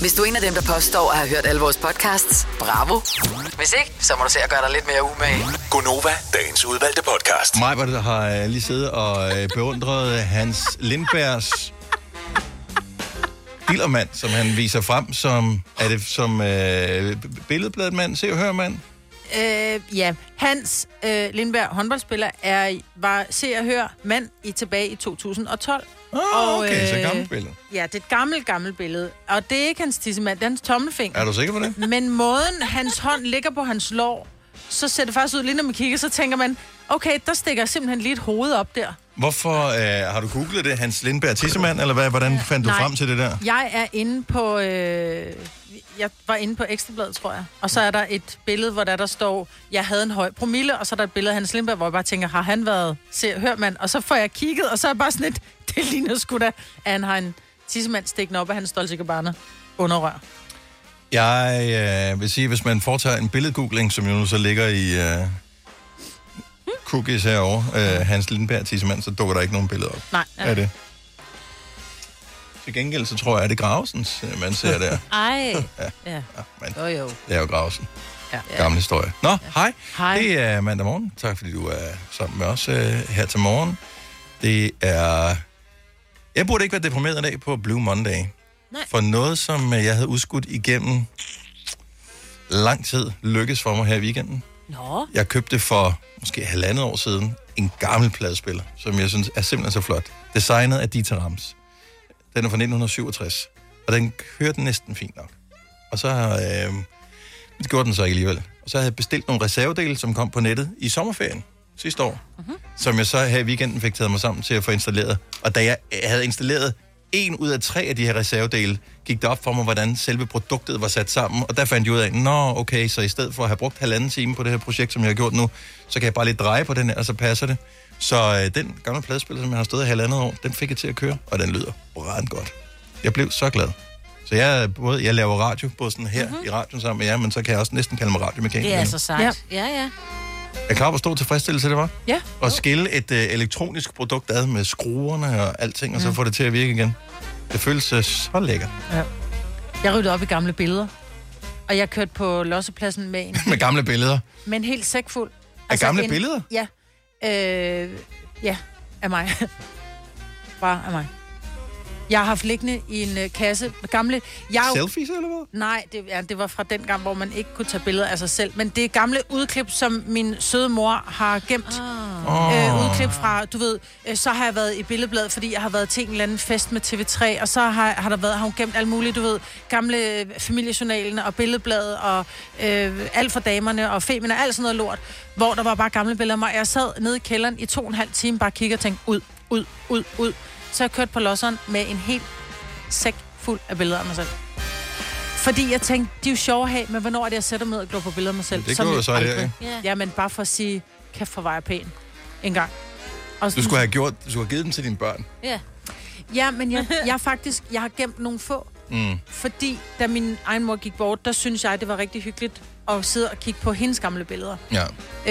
Hvis du er en af dem, der påstår at have hørt alle vores podcasts, bravo. Hvis ikke, så må du se at gøre dig lidt mere umage. Gonova, dagens udvalgte podcast. Mig der har øh, lige siddet og øh, beundret Hans Lindbergs dillermand, som han viser frem som, er det som øh, billedbladmand, se og hør mand? Øh, ja, Hans øh, Lindberg, håndboldspiller, er, var se og hør mand i tilbage i 2012. Oh, okay, så gammelt billede. Ja, det er et gammelt, gammelt billede. Og det er ikke hans tissemand, det er hans tommelfinger. Er du sikker på det? Men måden, hans hånd ligger på hans lår, så ser det faktisk ud, lige når man kigger, så tænker man, okay, der stikker simpelthen lige et hoved op der. Hvorfor øh, har du googlet det? Hans Lindberg tissemand, eller hvad? Hvordan fandt du Nej. frem til det der? Jeg er inde på... Øh, jeg var inde på Ekstrabladet, tror jeg. Og så er der et billede, hvor der, der står, jeg havde en høj promille, og så er der et billede af Hans Lindberg, hvor jeg bare tænker, har han været... Se, hør man. Og så får jeg kigget, og så er jeg bare sådan et, det ligner sgu da, at han har en tissemand stikkende op af hans Gabbana underrør. Jeg øh, vil sige, hvis man foretager en billedgoogling, som jo nu så ligger i øh, cookies herovre, øh, Hans Lindberg tissemand, så dukker der ikke nogen billeder op Nej. af det. Til gengæld, så tror jeg, at det er Gravsens, øh, man ser der. Ej. Ja. Ja. Men Jo, jo. det er jo Gravsen. Ja. Gammel historie. Nå, hej. Hej. Det er mandag morgen. Tak fordi du er sammen med os øh, her til morgen. Det er... Jeg burde ikke være deprimeret i dag på Blue Monday. Nej. For noget, som øh, jeg havde udskudt igennem lang tid, lykkes for mig her i weekenden. Nå. Jeg købte for måske halvandet år siden en gammel pladespiller, som jeg synes er simpelthen så flot. Designet af Dieter Rams. Den er fra 1967, og den kørte næsten fint nok. Og så øh, det gjorde den så ikke alligevel. Og så havde jeg bestilt nogle reservedele, som kom på nettet i sommerferien sidste år, Mhm. som jeg så her i weekenden fik taget mig sammen til at få installeret. Og da jeg havde installeret en ud af tre af de her reservedele gik det op for mig, hvordan selve produktet var sat sammen. Og der fandt jeg ud af, nå okay, så i stedet for at have brugt halvanden time på det her projekt, som jeg har gjort nu, så kan jeg bare lige dreje på den her, og så passer det. Så øh, den gamle pladespiller, som jeg har stået i halvandet år, den fik jeg til at køre, og den lyder godt. Jeg blev så glad. Så jeg, både, jeg laver radio, både sådan her mm-hmm. i radioen sammen med jer, men så kan jeg også næsten kalde mig radiomekaniker. Det er nu. altså sejt. Ja, ja. ja. Er klar, hvor stor tilfredsstillelse det var? Ja. At skille et øh, elektronisk produkt ad med skruerne og alting, og så få det til at virke igen. Det føles øh, så lækkert. Ja. Jeg ryddede op i gamle billeder. Og jeg kørte på lossepladsen med en, med gamle billeder. med en helt sæk fuld. Af gamle billeder? Ja. Øh, ja, af mig. Bare af mig. Jeg har haft liggende i en øh, kasse med gamle... Jeg, Selfies, eller hvad? Nej, det, ja, det var fra den gang, hvor man ikke kunne tage billeder af sig selv. Men det er gamle udklip, som min søde mor har gemt. Åh. Øh, udklip fra, du ved, øh, så har jeg været i billedbladet, fordi jeg har været til en eller anden fest med TV3, og så har, har der været, har hun gemt alt muligt, du ved, gamle familiejournalen og billedbladet, og øh, alt for damerne, og femina, alt sådan noget lort, hvor der var bare gamle billeder af mig. Jeg sad nede i kælderen i to og en halv time, bare kiggede og tænkte, ud, ud, ud, ud. Så jeg kørte på losseren med en helt sæk fuld af billeder af mig selv. Fordi jeg tænkte, de er jo sjove at have, men hvornår er det, jeg sætter mig ned og glor på billeder af mig selv? Det Som gjorde jeg du så, aldrig. ikke? Ja. ja, men bare for at sige, kæft for var jeg pæn. En gang. Og Du skulle have gjort, du skulle have givet dem til dine børn. Ja. Ja, men jeg, jeg har faktisk, jeg har gemt nogle få. Mm. Fordi da min egen mor gik bort, der synes jeg, det var rigtig hyggeligt at sidde og kigge på hendes gamle billeder. Ja.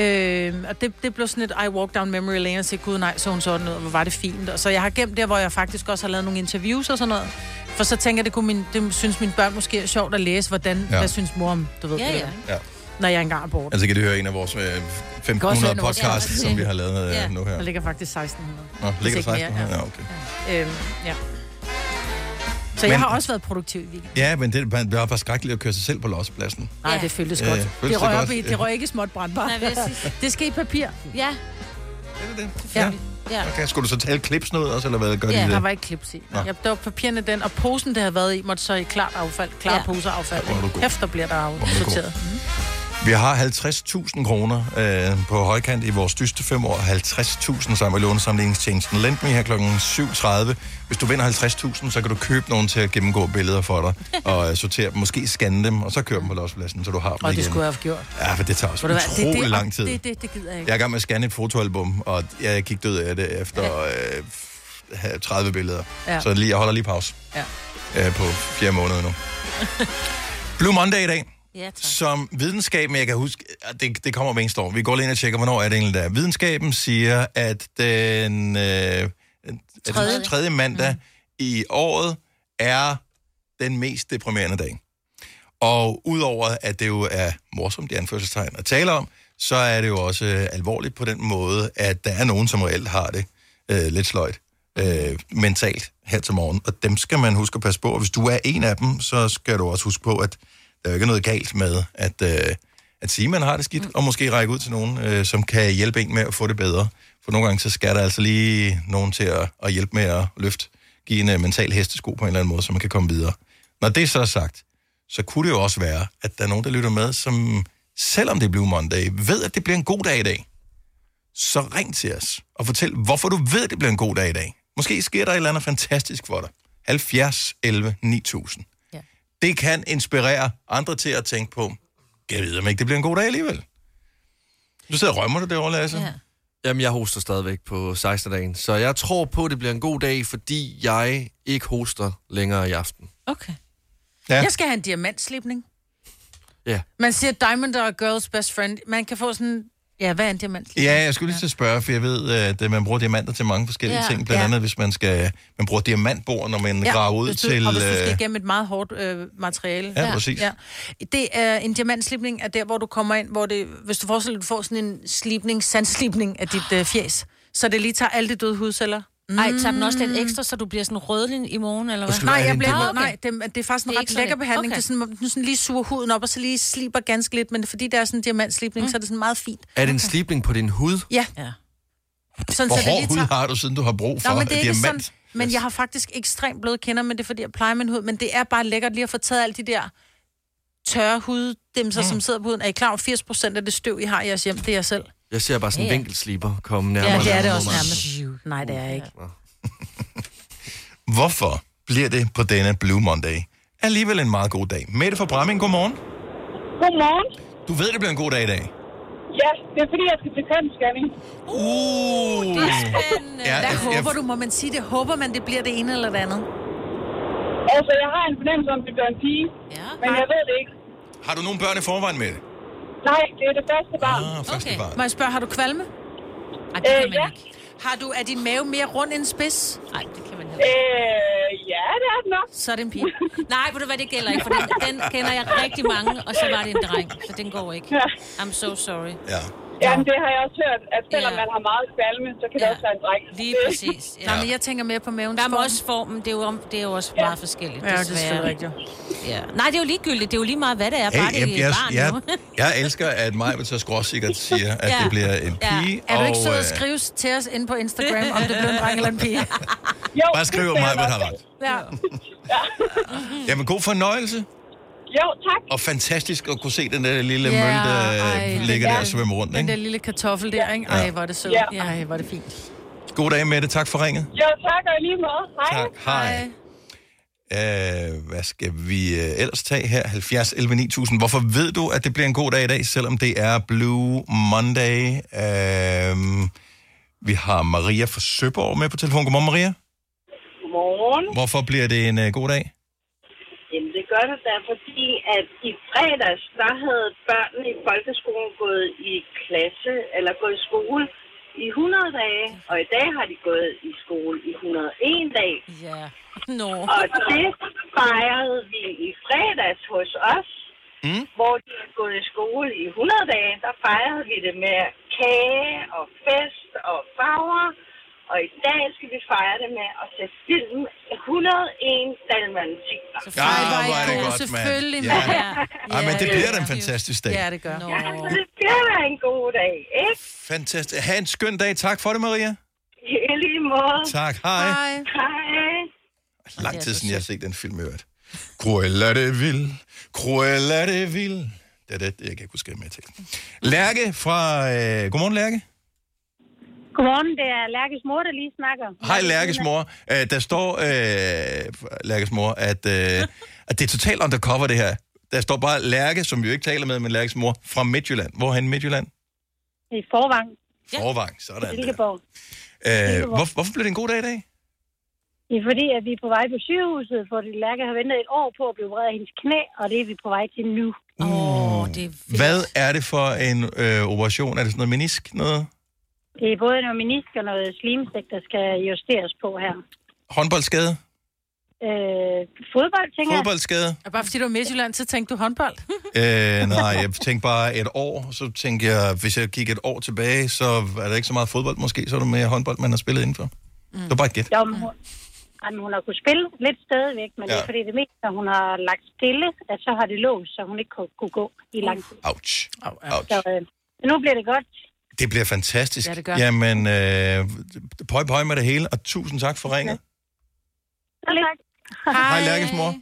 Øh, og det, det blev sådan et I walk down memory lane og sige, gud nej, så hun sådan ud, og hvor var det fint. Og så jeg har gemt der, hvor jeg faktisk også har lavet nogle interviews og sådan noget. For så tænker jeg, det, kunne min, det synes mine børn måske er sjovt at læse, hvordan, Ja. ja. hvad synes mor om, du ved, Ja, det ja. der, Ja. når jeg engang er bort. Altså kan det høre en af vores øh, 1500 Godt høre vores- podcasts, ja. som vi har lavet øh, Ja, nu her. Der ligger faktisk 1600. Nå, ligger der ikke mere, 1600? Ja, okay. Øhm, ja. Så Men- jeg har også været produktiv i weekenden. Ja, men det, det var bare skrækkeligt at køre sig selv på lossepladsen. Nej, det føltes Ja, godt. føltes det det røg godt? op i, det røg ikke i småt brandbar. Nej, vil jeg sige. det skal i papir. Ja. Er det det? Ja. ja. Okay, skulle du så tale klips noget også, eller hvad gør de Ja, det? der var ikke klips i. Ja, der var papirerne den, og posen, det havde været i, måtte så i klart affald. Klar Ja. ja. poseaffald. hvor er du god. Hæfter bliver der er du god. sorteret. Vi har 50.000 kroner øh, på højkant i vores dyreste fem år. 50.000 sammen med lånesamligningstjenesten Lendme her kl. 7.30. Hvis du vinder 50.000, så kan du købe nogen til at gennemgå billeder for dig, og øh, sortere dem, måske scanne dem, og så køre dem på lossepladsen, så du har dem Og det igen. skulle jeg have gjort. Ja, for det tager også utrolig det, det, lang tid. Det, det, det gider jeg ikke. Jeg er i gang med at scanne et fotoalbum, og jeg gik død af det efter øh, 30 billeder. Ja. Så lige, jeg holder lige pause Ja. øh, på fjerde måned nu. Blue Monday i dag. Ja, tak. Som videnskab, men jeg kan huske, det, det kommer hver eneste år. Vi går lige ind og tjekker, hvornår er det egentlig der. Videnskaben siger, at den, øh, Tredje. den tredje mandag mm. i året er den mest deprimerende dag. Og udover at det jo er morsomt, det er anførselstegn at tale om, så er det jo også øh, alvorligt på den måde, at der er nogen, som reelt har det øh, lidt sløjt øh, mentalt her til morgen. Og dem skal man huske at passe på. Og hvis du er en af dem, så skal du også huske på, at der er jo ikke noget galt med at, øh, at sige, at man har det skidt, og måske række ud til nogen, øh, som kan hjælpe en med at få det bedre. For nogle gange, så skal der altså lige nogen til at, at hjælpe med at løfte, give en uh, mental hestesko på en eller anden måde, så man kan komme videre. Når det så er sagt, så kunne det jo også være, at der er nogen, der lytter med, som selvom det er Blue Monday, ved, at det bliver en god dag i dag. Så ring til os og fortæl, hvorfor du ved, at det bliver en god dag i dag. Måske sker der et eller andet fantastisk for dig. 70 11 9000. Det kan inspirere andre til at tænke på, jeg ved om ikke, det bliver en god dag alligevel. Du sidder og rømmer dig derovre, Lasse. Ja. Jamen, jeg hoster stadigvæk på 16. dagen, så jeg tror på, at det bliver en god dag, fordi jeg ikke hoster længere i aften. Okay. Ja. Jeg skal have en diamantslipning. Ja. Man siger, diamond are a girl's best friend. Man kan få sådan... Ja, hvad er en diamantslipning? Ja, jeg skulle lige til at spørge, for jeg ved, at øh, man bruger diamanter til mange forskellige Ja. ting. Blandt Ja. andet, hvis man skal... Man bruger diamantbord, når man Ja, graver ud du, til... Og hvis du skal øh, igennem et meget hårdt øh, materiale. Ja, præcis. Ja. Det er en diamantslipning, er der, hvor du kommer ind, hvor det, hvis du forestiller dig, du får sådan en slipning, sandslipning af dit øh, fjes, så det lige tager alle de døde hudceller. Ej, tager den også lidt ekstra, så du bliver sådan rødlig i morgen, eller hvad? Nej, jeg det bliver, en okay. nej, det, det er faktisk en Det er ret lækker behandling. Okay. Det er sådan, du sådan lige suger huden op, og så lige sliber ganske lidt, men fordi der er sådan en diamantslipning, mm. så er det sådan meget fint. Er det en slipning på din hud? Ja. ja. Sådan, Hvor så det hård hud tager... har du, siden du har brug for Nå, men det er diamant? sådan, men jeg har faktisk ekstremt bløde kender, men det er fordi, jeg plejer min hud. Men det er bare lækkert lige at få taget alle de der tørre huddimser, mm. som sidder på huden. Er I klar over, 80 procent af det støv, I har i jeres hjem, det er jeg selv? Jeg ser bare sådan en Ja, ja. vinkelsliber komme nærmere. Ja, det er det også nærmest. Nej, det er jeg ikke. Hvorfor bliver det på denne Blue Monday. Alligevel en meget god dag. Mette fra Bramming, godmorgen. Godmorgen. Du ved, det bliver en god dag i dag. Ja, det er fordi, jeg skal til kønsscanning. Uh, Det er spændende. Ja, Ja, Hvad jeg- håber jeg- du? Må man sige det? Håber man, det bliver det ene eller det andet? Altså, jeg har en fornemmelse om, det bliver en pige. Ja. Men jeg ved det ikke. Har du nogle børn i forvejen med det? Nej, det er det første barn. Ah, første barn. Må jeg spørge, har du kvalme? Ej, det Øh, kan man ja. ikke. Har du, er din mave mere rund end spids? Nej, det kan man heller ikke. Øh, ja, det er det nok. Så er det en pige. Nej, ved du hvad, det gælder ikke, for den, den kender jeg rigtig mange, og så var det en dreng, så den går ikke. I'm so sorry. Ja. Jamen, det har jeg også hørt, at selvom Ja. man har meget kvalme, så kan det Ja. også være en dreng. Lige præcis. Ja. Nej, men jeg tænker mere på maven. Der er også formen, det er jo, om- det er jo også meget forskelligt. Ja, det er selvfølgelig rigtigt. Ja. Nej, det er jo ligegyldigt. Det er jo lige meget, hvad det er. Bare Hey, det jeg, er jeg, barn, jeg, jo. jeg elsker, at mig så skråsikkert siger, at Ja. det bliver en Ja. pige. Er du ikke sød at øh, skrive til os ind på Instagram, om det bliver en dreng eller en pige? Jo, Bare skriv, det at mig har nok. ret. Ja. Jamen, god fornøjelse. Jo, tak. Og fantastisk at kunne se den der lille Ja, møl, der ej, øh, ligger den der og svømmer rundt. Den der lille kartoffel der, ikke? Ej, hvor er det sødt. Ja. Ja, ej, hvor er det fint. God dag med det. Tak for ringet. Jo, tak og lige måde. Hej. Tak. Hej. Uh, hvad skal vi uh, ellers tage her? 70 11 9000. Hvorfor ved du, at det bliver en god dag i dag, selvom det er Blue Monday? Uh, vi har Maria fra Søborg med på telefon. Godmorgen, Maria. Godmorgen. Hvorfor bliver det en uh, god dag? Gør det da, fordi at i fredags, der havde børnene i folkeskolen gået i klasse, eller gået i skole i 100 dage, og i dag har de gået i skole i 101 dage. Ja. Nå. Og det fejrede vi i fredags hos os, mm. hvor de er gået i skole i 100 dage. Der fejrede vi det med kage og fest og farver. Og i dag skal vi fejre det med at se film 101 dalmatikler. Ja, hvor er det godt, mand. Selvfølgelig, Ja. mand. Ej, men det bliver da en fantastisk dag. Ja, det gør. Ja, så det bliver da en god dag, ikke? Fantastisk. Ha' en skøn dag. Tak for det, Maria. I lige måde. Tak. Hej. Hej. Lang tid siden, jeg har set den film, øvrigt. Cruella de Vil. Cruella de Vil. Det er det, jeg kan ikke huske med til. Lærke fra... Øh, godmorgen, Lærke. Godmorgen, det er Lærkes mor, der lige snakker. Hej, Lærkes mor. Øh, der står, øh, Lærkes mor, at, øh, at det er totalt undercover, det her. Der står bare Lærke, som vi jo ikke taler med, men Lærkes mor, fra Midtjylland. Hvor er Midtjylland? I Forvang. Forvang, sådan der. Silkeborg. Øh, hvor, hvorfor blev det en god dag i dag? Det er fordi, at vi er på vej på sygehuset, for Lærke har ventet et år på at blive vredet af hendes knæ, og det er vi på vej til nu. Åh, oh, det er Hvad er det for en øh, operation? Er det sådan noget menisk? Noget? Det er både noget menisk og noget slimstik, der skal justeres på her. Håndboldskade? Øh, fodbold, tænker jeg. Fodboldskade? Og bare fordi du er Midtjylland, så tænkte du håndbold. Øh, nej, jeg tænkte bare et år, så tænkte jeg, hvis jeg gik et år tilbage, så er der ikke så meget fodbold måske, så er det mere håndbold, man har spillet indenfor. Mm. Det var bare et gæt. Jo, men hun, jamen, hun har kunnet spille lidt stadigvæk, men ja. det er fordi det meste, når hun har lagt stille, at så har det låst, så hun ikke kunne, kunne gå i lang tid. Ouch. Ouch. Så øh, nu bliver det godt. Det bliver fantastisk. Ja, det gør. Jamen, øh, pøj pøj med det hele, og tusind tak for ringet. Så tak. Hej, Lærkes mor.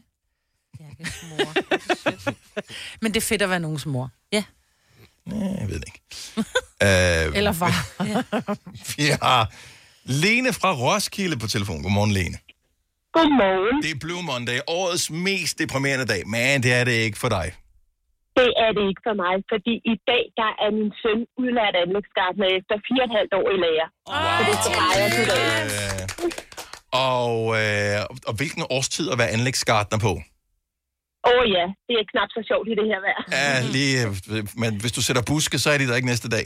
Men det er fedt at være nogens mor. Ja. Nej, jeg ved det ikke. øh, Eller far. vi har Lene fra Roskilde på telefon. Godmorgen, Lene. Godmorgen. Det er Blue Monday, årets mest deprimerende dag, men det er det ikke for dig. Det er det ikke for mig, fordi i dag der er min søn udlært anlægsgartner efter fire og et halvt år i lærer. Wow. Så det skal fejres i dag. Og, øh, og hvilken årstid at være anlægsgartner på? Åh oh, ja, det er knap så sjovt i det her vejr. Ja, lige, øh, men hvis du sætter buske, så er de der ikke næste dag.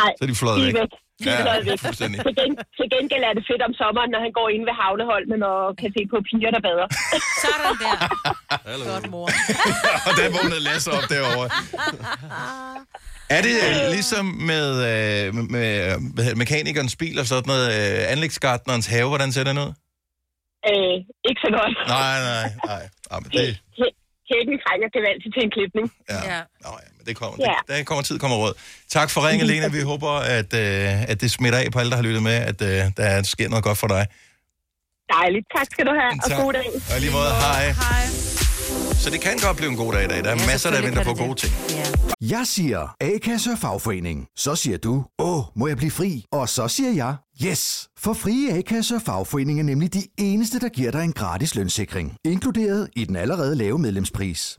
Nej, Så er de fløjet væk. væk. Ja, fuldstændig. Til, gen, til gengæld er det fedt om sommeren, når han går ind ved havneholmen og kan se på piger, der bader. Sådan der. Godt, mor. og der vågnede Lasse op derovre. Er det øh, ligesom med, øh, med, med hvad hedder, det, mekanikernes bil og sådan noget, øh, anlægsgartnerens have, hvordan ser den ud? Øh, ikke så godt. Nej, nej, nej. nej men det, Hæ- Hækken trænger gevaldigt til en klipning. Ja. ja. Nå, ja, det kommer, Ja. det, der kommer tid, kommer råd. Tak for ringen, Lena. Vi håber, at, øh, at det smitter af på alle, der har lyttet med, at øh, der sker noget godt for dig. Dejligt. Tak skal du have, og Tak. god dag. Og lige måde, hej. Hej. Så det kan godt blive en god dag i dag. Der er ja, masser, der venter på gode ting. Jeg siger A-kasse og fagforening. Så siger du, åh, må jeg blive fri? Og så siger jeg, yes! For frie A-kasse og fagforening er nemlig de eneste, der giver dig en gratis lønssikring. Inkluderet i den allerede lave medlemspris.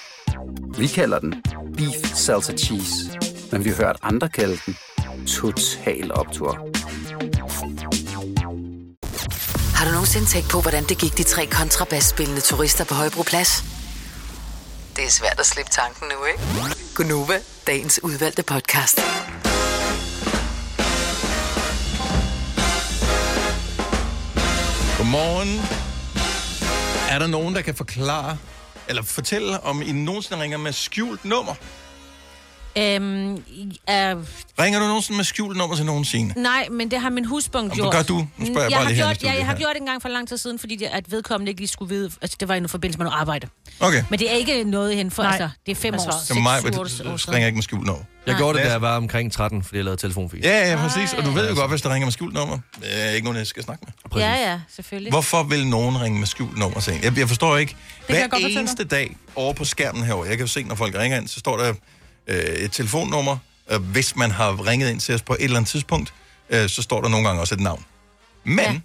Vi kalder den Beef Salsa Cheese, men vi har hørt andre kalde den Total Optor. Har du nogensinde tænkt på, hvordan det gik de tre kontrabasspillende turister på Højbroplads? Det er svært at slippe tanken nu, ikke? Gunova, dagens udvalgte podcast. Godmorgen. Er der nogen, der kan forklare, eller fortælle, om I nogensinde ringer med skjult nummer? Øhm, øh, Ringer du nogensinde med skjult nummer til nogen scene? nej, men det har min husbund gjort. hvad gør du? Nu spørger jeg bare har gjort, ja, jeg har her. gjort det en gang for lang tid siden, fordi det, at vedkommende ikke lige skulle vide, altså det var i en forbindelse med noget arbejde. Okay. Men det er ikke noget hen for, Nej. altså, det er fem år, Så mig, seks, syv år, år så ringer jeg ikke med skjult nummer. Jeg Nej. gjorde det, da jeg var omkring 13, fordi jeg lavede telefonfis. Ja, ja, præcis. Og du ved jo godt, hvis der ringer med skjult nummer. Det er ikke nogen, jeg skal snakke med. Ja, ja, selvfølgelig. Hvorfor vil nogen ringe med skjult nummer til en? Jeg, jeg forstår ikke. jeg Hver eneste dag over på skærmen herovre, jeg kan jo se, når folk ringer ind, så står der øh, et telefonnummer. Hvis man har ringet ind til os på et eller andet tidspunkt, øh, så står der nogle gange også et navn. Men ja.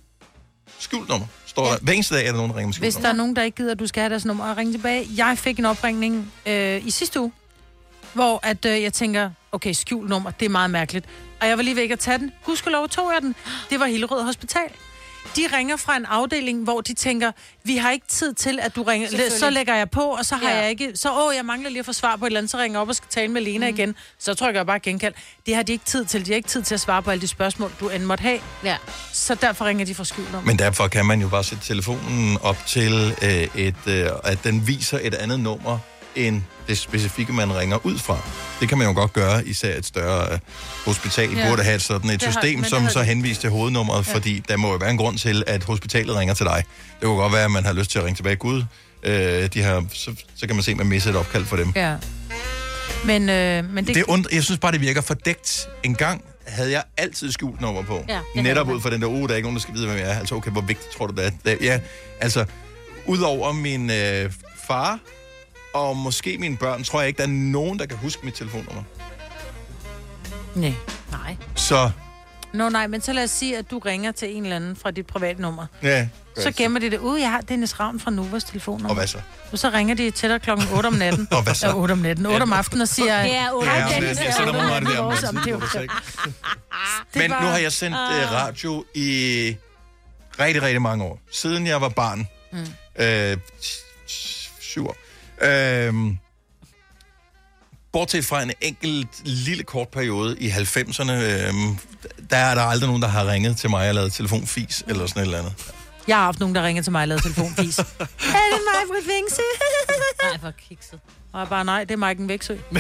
skjult nummer står der. Hver eneste dag er der nogen, der ringer med skjult Hvis der er nogen, der ikke gider, at du skal have deres nummer og ringe tilbage. Jeg fik en opringning øh, i sidste uge, hvor at, øh, jeg tænker, okay, skjult nummer, det er meget mærkeligt. Og jeg var lige ved ikke at tage den. Gudskelov tog jeg den. Det var Hillerød Hospital. De ringer fra en afdeling, hvor de tænker, vi har ikke tid til, at du ringer. Så lægger jeg på, og så har Ja. jeg ikke... Så åh, jeg mangler lige at få svar på et eller andet, så ringer jeg op og skal tale med Lena mm. igen. Så trykker jeg bare genkald. Det har de ikke tid til. De har ikke tid til at svare på alle de spørgsmål, du end måtte have. Ja. Så derfor ringer de fra skjult nummer. Men derfor kan man jo bare sætte telefonen op til, øh, et, øh, at den viser et andet nummer, end det specifikke, man ringer ud fra. Det kan man jo godt gøre, især et større øh, hospital Ja. burde have sådan et Det har- system, det som har så henviser til hovednummeret, ja. fordi der må jo være en grund til, at hospitalet ringer til dig. Det kunne godt være, at man har lyst til at ringe tilbage. Gud, øh, de har, så, så kan man se, at man misser et opkald for dem. Ja. Men, øh, men det... Det, und- jeg synes bare, det virker fordækt. En gang havde jeg altid skjult nummer på. Ja, Netop ud fra den der uge, der er ikke nogen, der skal vide, hvem jeg er. Altså, okay, hvor vigtigt tror du det er? Ja, altså, udover min øh, far og måske mine børn, tror jeg ikke, der er nogen, der kan huske mit telefonnummer. Nej. Nej. Så, Nå nej, men så lad os sige, at du ringer til en eller anden fra dit private nummer. ja. Så gemmer de det ud. Jeg har Dennis Ravn fra Novas telefonnummer. Og hvad så? Og så ringer de til dig klokken 8 om natten. Og hvad så? Ja, 8 om natten. 8 om aftenen og siger... Det er otte Hej, om Dennis, natten. så er der er det der, om men ikke. Men nu har jeg sendt øh, radio i rigtig, rigtig mange år. Siden jeg var barn. Mm. Øh, syv år. Øh, bortset fra en enkelt lille kort periode i 90'erne, øh, der er der aldrig nogen, der har ringet til mig og lavet telefonfis eller sådan et eller andet. Jeg har haft nogen, der ringer til mig og lavet telefonfis. er det mig, Britt Vingsø? Nej, for kikset. Og jeg bare, nej, det er Maiken Væksø.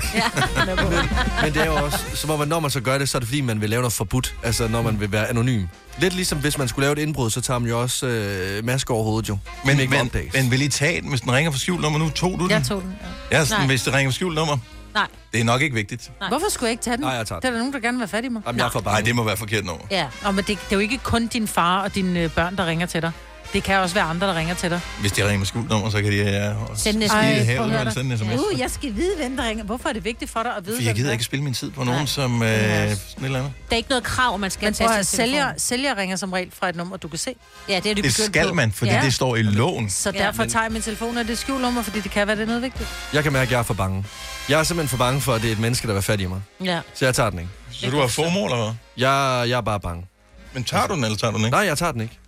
Men det er jo også, som om, at når man så gør det, så er det fordi, man vil lave noget forbudt. Altså, når man vil være anonym. Lidt ligesom hvis man skulle lave et indbrud, så tager man jo også øh, maske over hovedet jo. Men, ikke men, men vil I tage den, hvis den ringer fra skjult nummer nu? Tog du den? Jeg tog den, Ja, sådan, Nej. hvis det ringer fra skjult nummer. Nej. Det er nok ikke vigtigt. Nej. Hvorfor skulle jeg ikke tage den? Nej, jeg tager Det er der nogen, der gerne vil have fat i mig. Jamen, jeg er for Nej, det må være forkert nummer. Ja, og men det, det er jo ikke kun din far og dine øh, børn, der ringer til dig. Det kan også være andre, der ringer til dig. Hvis de ringer med skjult nummer, så kan de ja, Send en Ej, sms. dig. sende en sms. Uh, jeg skal vide, hvem der ringer. Hvorfor er det vigtigt for dig at vide, For jeg gider er? ikke spille min tid på nogen, som øh, sådan et eller andet. Der er ikke noget krav, man skal Men tage prøv sælger, sælger ringer som regel fra et nummer, du kan se. Ja, det er de Det skal på. man, fordi Ja. det står i loven. Så Ja, derfor men- tager jeg min telefon, og det er skjulnummer, fordi det kan være, det er noget vigtigt. Jeg kan mærke, at jeg er for bange. Jeg er simpelthen for bange for, at det er et menneske, der vil fat i mig. Ja. Så jeg tager den ikke. Så du har FOMO, eller hvad? Jeg, jeg er bare bange. Men tager du den, eller tager du den ikke? Nej, jeg tager den ikke.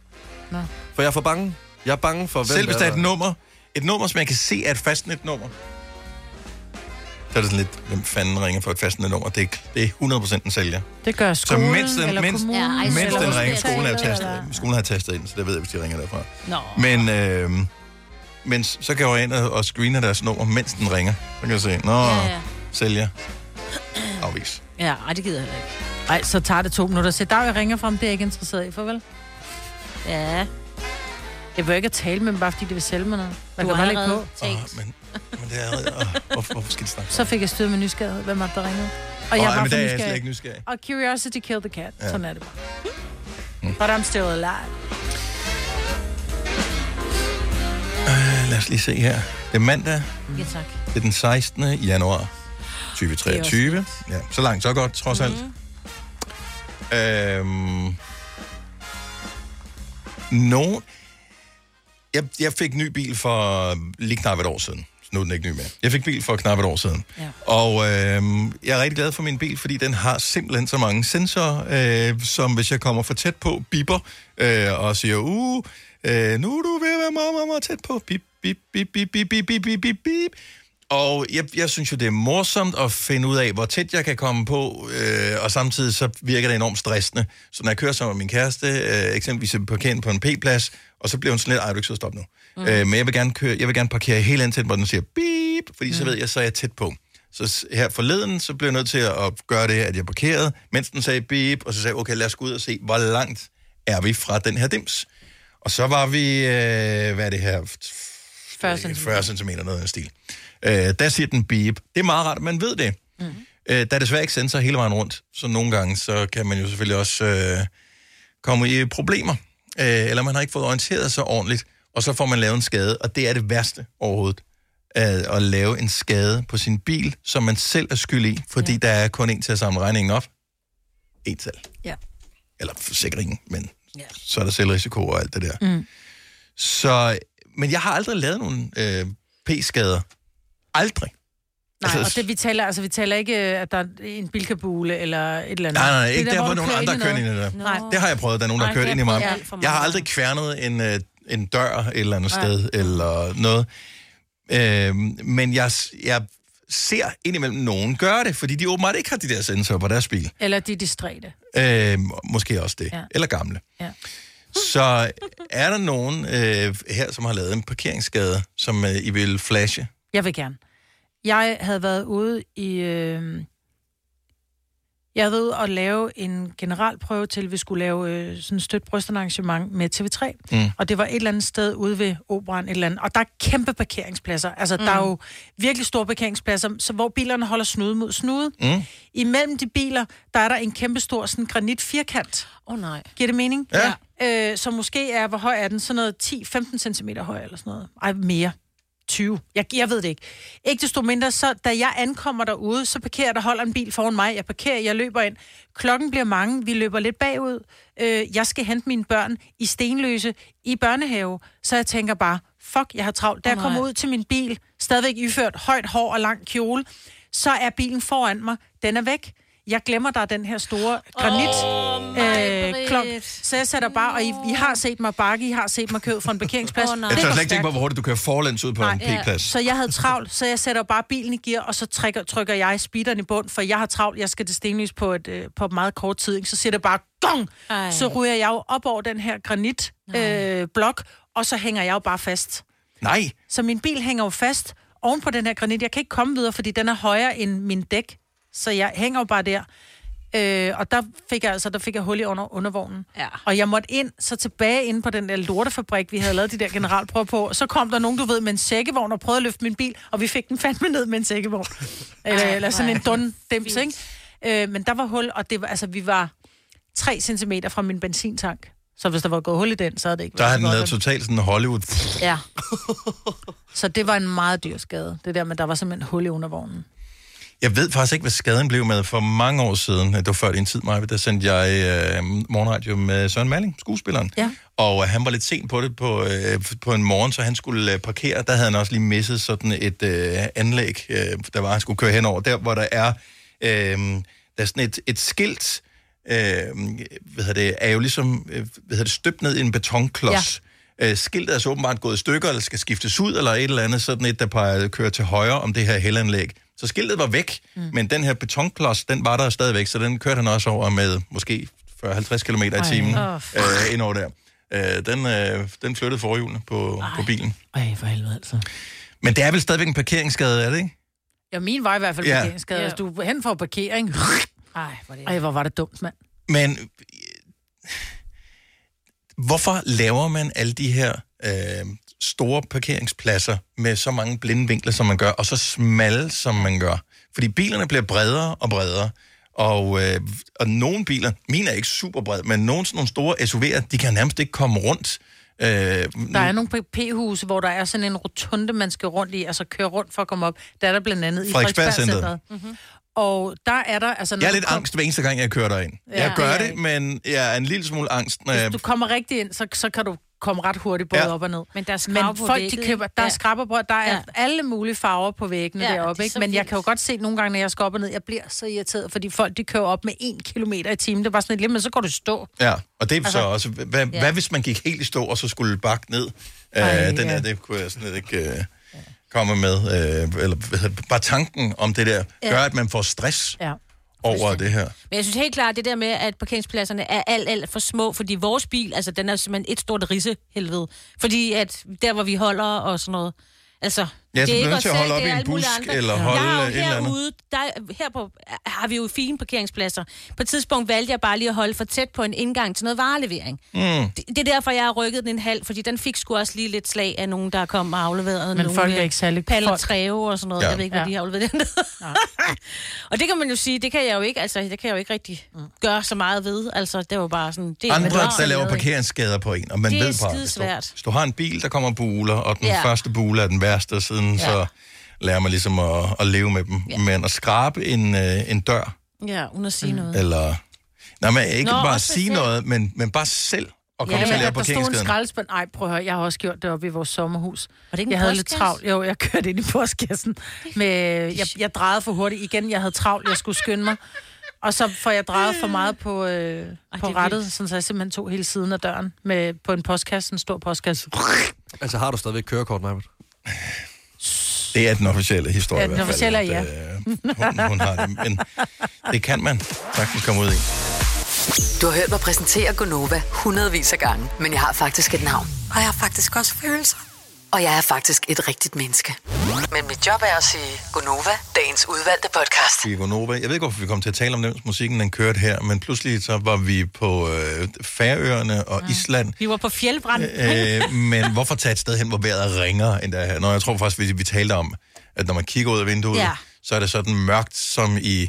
Nå. For jeg er for bange. Jeg er bange for, hvem Selv hvis der er et nummer, et nummer, som jeg kan se er et fastnet nummer, så er det sådan lidt, hvem fanden ringer for et fastnet nummer? Det er, det er 100% en sælger. Det gør Så skolen, mens den, eller mens, kommunen, mens eller den ringer, skolen har, tastet, skolen har tastet ind, så det ved jeg, hvis de ringer derfra. Nå. Men, øh, Men så kan jeg ind og, og screene deres nummer, mens den ringer. Så kan jeg se, nå, Ja, ja, ja. ja. sælger. Afvis. Ja, ej, det gider jeg heller ikke. Nej, så tager det to minutter. Se, der jeg ringer frem, det er jeg ikke interesseret i. Farvel. Ja. Jeg vil ikke at tale med dem, bare fordi de vil sælge mig noget. Man Du kan har bare lægge på. tænkt. Men, men det er allerede... Åh, hvorfor, hvorfor skal de snakke? Så fik jeg styr med nysgerrighed. Hvem var der ringede? Og Åh, jeg var men for er jeg nysgerrig. slet ikke nysgerrig. Og curiosity killed the cat. Ja. Sådan er det bare. But I'm still alive. Øh, lad os lige se her. Det er mandag. Ja, tak. Det er den 16. januar 2023. Ja, så langt, så godt, trods alt. Øhm, nogen... Jeg, jeg fik ny bil for lige knap et år siden. Så nu er den ikke ny mere. Jeg fik bil for knap et år siden. Ja. Og øhm, jeg er rigtig glad for min bil, fordi den har simpelthen så mange sensorer, øh, som hvis jeg kommer for tæt på, biber øh, og siger, uh, øh, nu er du ved at være meget, meget, meget tæt på. Bip, bip, bip, bip, bip, bip, bip, bip, bip. Og jeg, jeg synes jo, det er morsomt at finde ud af, hvor tæt jeg kan komme på, øh, og samtidig så virker det enormt stressende. Så når jeg kører sammen med min kæreste, øh, eksempelvis ind på en P-plads, og så bliver hun sådan lidt, ej, du ikke så stop nu. Mm. Øh, men jeg vil, gerne køre, jeg vil gerne parkere helt ind til, hvor den siger beep, fordi mm. så ved jeg, så er jeg tæt på. Så her forleden, så blev jeg nødt til at at gøre det, at jeg parkerede, mens den sagde beep, og så sagde jeg, okay, lad os gå ud og se, hvor langt er vi fra den her dims. Og så var vi, øh, hvad er det her, 40 cm. 40 cm, noget af den stil. Øh, der siger den beep. Det er meget rart, at man ved det. Mm. Øh, der er desværre ikke sensor hele vejen rundt, så nogle gange, så kan man jo selvfølgelig også øh, komme i problemer. Øh, eller man har ikke fået orienteret sig ordentligt, og så får man lavet en skade, og det er det værste overhovedet. At, at lave en skade på sin bil, som man selv er skyld i, fordi ja. der er kun en til at samle regningen op. En selv. Ja. Eller forsikringen, men ja. så er der selvrisiko og alt det der. Mm. Så, men jeg har aldrig lavet nogen øh, p-skader. Aldrig. Nej, Altså, og det, vi taler, altså, vi taler ikke, at der er en bilkabule eller et eller andet. Nej, nej, nej, er ikke der, hvor du nogle kører andre kører ind i det der. Nej. Det har jeg prøvet, der er nogen, der har Nej, kørt ind i mig. Jeg har aldrig kværnet en, øh, en dør et eller andet sted, eller noget. Øhm, men jeg, jeg ser indimellem nogen gøre det, fordi de åbenbart ikke har de der sensorer på deres bil. Eller de er distræte. Øhm, måske også det. Ja. Eller gamle. Ja. Så er der nogen øh, her, som har lavet en parkeringsskade, som øh, I vil flashe? Jeg vil gerne. Jeg havde været ude i... Øh... Jeg havde været ude og lave en generalprøve til, at vi skulle lave øh, sådan et stødt brystarrangement med TV3. Mm. Og det var et eller andet sted ude ved operan, et eller andet. Og der er kæmpe parkeringspladser. Altså, mm. der er jo virkelig store parkeringspladser, så hvor bilerne holder snude mod snude. Mm. Imellem de biler, der er der en kæmpe stor sådan granit firkant. Åh oh, nej. Giver det mening? Ja. Øh, så måske er, hvor høj er den? Sådan noget 10-15 cm høj eller sådan noget. Ej, mere. 20. Jeg, jeg ved det ikke. Ikke desto mindre, så da jeg ankommer derude, så parkerer der holder en bil foran mig. Jeg parkerer, jeg løber ind. Klokken bliver mange, vi løber lidt bagud. Øh, jeg skal hente mine børn i Stenløse i børnehave. Så jeg tænker bare, fuck, jeg har travlt. Da jeg kommer ud til min bil, stadigvæk iført højt hår og lang kjole, så er bilen foran mig. Den er væk. Jeg glemmer, der er den her store granit Åh, øh, klok. Så jeg sætter bare, og I, I har set mig bakke, I har set mig køre fra en parkeringsplads. Åh, nej. Jeg Det tør slet ikke tænke på, hvor hurtigt du kører forlæns ud på Nej, en p-plads. Så jeg havde travlt, så jeg sætter bare bilen i gear, og så trykker, trykker jeg speederen i bund, for jeg har travlt, jeg skal til Stenløs på, et, øh, på meget kort tid, ikke? så siger det bare gong! Ej. Så ryger jeg jo op over den her granit øh, blok, og så hænger jeg jo bare fast. Nej, Så min bil hænger jo fast oven på den her granit. Jeg kan ikke komme videre, fordi den er højere end min dæk, så jeg hænger jo bare der. Øh, og der fik jeg altså der fik jeg hul i under, undervognen. Ja. Og jeg måtte ind, så tilbage ind på den der lortefabrik, vi havde lavet de der generalprøver på. Så kom der nogen, du ved, med en sækkevogn og prøvede at løfte min bil, og vi fik den fandme ned med en sækkevogn. eller, Ej, eller sådan en ej. dun-dims, ikke? Øh, men der var hul, og det var, altså, vi var 3 cm fra min benzintank. Så hvis der var gået hul i den, så havde det ikke der har været den så lavet godt. totalt sådan Hollywood. Ja. Så det var en meget dyr skade. Det der med, der var simpelthen hul i undervognen. Jeg ved faktisk ikke, hvad skaden blev med for mange år siden. Det var før din tid, Maja. Der sendte jeg øh, morgenradio med Søren Malling, skuespilleren. Ja. Og øh, han var lidt sent på det på, øh, på en morgen, så han skulle øh, parkere. Der havde han også lige misset sådan et øh, anlæg, øh, der var, han skulle køre henover. Der, hvor der er, øh, der er sådan et, et skilt, øh, hvad hedder det, er jo ligesom øh, hvad hedder det, støbt ned i en betonklods. Ja. Øh, skiltet er så åbenbart gået i stykker, eller skal skiftes ud, eller et eller andet, sådan et, der peger, kører til højre om det her helanlæg. Så skiltet var væk, mm. men den her betonklods, den var der stadigvæk, så den kørte han også over med måske 40-50 km i timen Åh, øh, ind over der. Øh, den, øh, den flyttede forhjulene på, på bilen. Ej, for helvede altså. Men det er vel stadigvæk en parkeringsskade, er det ikke? Ja, min var i hvert fald Ja. ja. parkeringsskade. Hvis du er hen for parkering... Ej, hvor, det... Ej, hvor var det dumt, mand. Men hvorfor laver man alle de her øh, store parkeringspladser med så mange blinde vinkler, som man gør, og så smalle, som man gør? Fordi bilerne bliver bredere og bredere, og, øh, og nogle biler, mine er ikke super bred, men nogle sådan nogle store SUV'er, de kan nærmest ikke komme rundt. Øh, Der er nogle P-huse, hvor der er sådan en rotunde, man skal rundt i, altså køre rundt for at komme op. Der er der blandt andet i Frederiksberg-centret. Frederiksberg-centret. Mm-hmm. Og der er der... Altså, når jeg er lidt kom- angst hver eneste gang, jeg kører derind. Ja. Jeg gør det, men jeg er en lille smule angst, når jeg... Hvis du kommer rigtig ind, så, så kan du komme ret hurtigt både Ja. op og ned. Men der er skrab Men på folk, de køber, der er ja. skrabber på, der er Ja. alle mulige farver på væggene Ja, er deroppe, ikke? Men jeg kan jo godt se nogle gange, når jeg skal op og ned, jeg bliver så irriteret, fordi folk, de kører op med en kilometer i timen. Det er bare sådan lidt, men så går du stå. Ja, og det er altså, så også... Hvad, ja. hvad hvis man gik helt i stå, og så skulle bakke ned? Øh, Ej, den ja. her, det kunne jeg sådan lidt ikke øh, komme med. Øh, eller bare tanken om det der, Ja. gør, at man får stress ja. over det her. Men jeg synes helt klart, det der med, at parkeringspladserne er alt, alt for små, fordi vores bil, altså den er simpelthen et stort risehelvede. Fordi at der, hvor vi holder og sådan noget, altså... Ja, så det er ikke nødt til at holde selv, op det i er en busk andre. eller Jeg holde jo et eller andet. herude, der, her på, har vi jo fine parkeringspladser. På et tidspunkt valgte jeg bare lige at holde for tæt på en indgang til noget varelevering. Mm. Det, det er derfor, jeg har rykket den en halv, fordi den fik sgu også lige lidt slag af nogen, der kom og afleverede Men nogle, folk er øh, ikke særlig- Paller træve og sådan noget. Ja. Jeg ved ikke, hvad Ja. de har afleveret dernede. og det kan man jo sige, det kan jeg jo ikke, altså, det kan jeg jo ikke rigtig gøre så meget ved. Altså, det var bare sådan... Det er Andre, der laver parkeringsskader på en, og man Det er ved bare, hvis du, skidesvært. hvis du har en bil, der kommer buler, og den Ja. første bule er den værste, siden Ja. ja. så lærer man ligesom at, at leve med dem. Ja. Men at skrabe en, øh, en dør, Ja, uden at sige noget. eller... Nej, men ikke Nå, bare sige selv. noget, men, men bare selv at komme Ja, til at men lave at der stod en parkeringsskaden. skraldespand. Ej, prøv at høre, jeg har også gjort det oppe i vores sommerhus. Var det ikke jeg havde lidt travlt. Jo, jeg kørte ind i postkassen. Med, jeg, jeg drejede for hurtigt igen. Jeg havde travlt, jeg skulle skynde mig. Og så får jeg drejet for meget på, øh, på det er rettet, vildt. sådan så jeg simpelthen tog hele siden af døren med, på en postkasse, en stor postkasse. Altså, har du stadigvæk kørekort, Majbert? Det er den officielle historie Ja, i den hvert fald. officielle er at, ja. øh, hun, hun har det, men det kan man sagtens komme ud i. Du har hørt mig præsentere Gonova hundredvis af gange, men jeg har faktisk et navn. Og jeg har faktisk også følelser. Og jeg er faktisk et rigtigt menneske. Men mit job er at sige Gonova, dagens udvalgte podcast. Vi er Gonova. Jeg ved ikke, hvorfor vi kom til at tale om den musikken, den kørte her, men pludselig så var vi på øh, Færøerne og ja. Island. Vi var på fjeldbrand. Øh, men hvorfor tage et sted hen, hvor vejret ringer end der her? Når jeg tror faktisk, vi, vi talte om, at når man kigger ud af vinduet, Ja. så er det sådan mørkt, som i,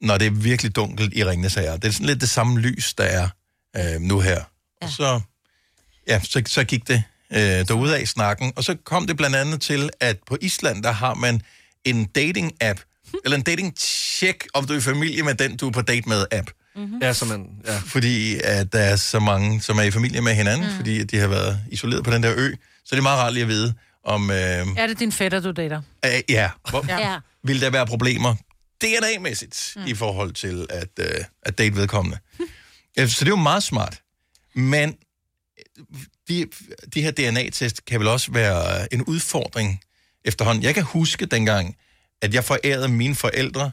når det er virkelig dunkelt i Ringnes her. Det er sådan lidt det samme lys, der er øh, nu her. Ja. Og så, ja, så, så gik det øh, derude af snakken, og så kom det blandt andet til, at på Island, der har man en dating-app, eller en dating-check, om du er i familie med den, du er på date med-app. Mm-hmm. Ja, så man... Ja. Fordi at der er så mange, som er i familie med hinanden, mm. fordi de har været isoleret på den der ø. Så det er meget rart lige at vide, om... Øh, Er det din fætter, du dater? øh, ja, hvor, Ja. Vil der være problemer DNA-mæssigt mm. i forhold til at, øh, at date vedkommende. Ja, så det er jo meget smart. Men de, de her DNA-test kan vel også være en udfordring efterhånden. Jeg kan huske dengang, at jeg forærede mine forældre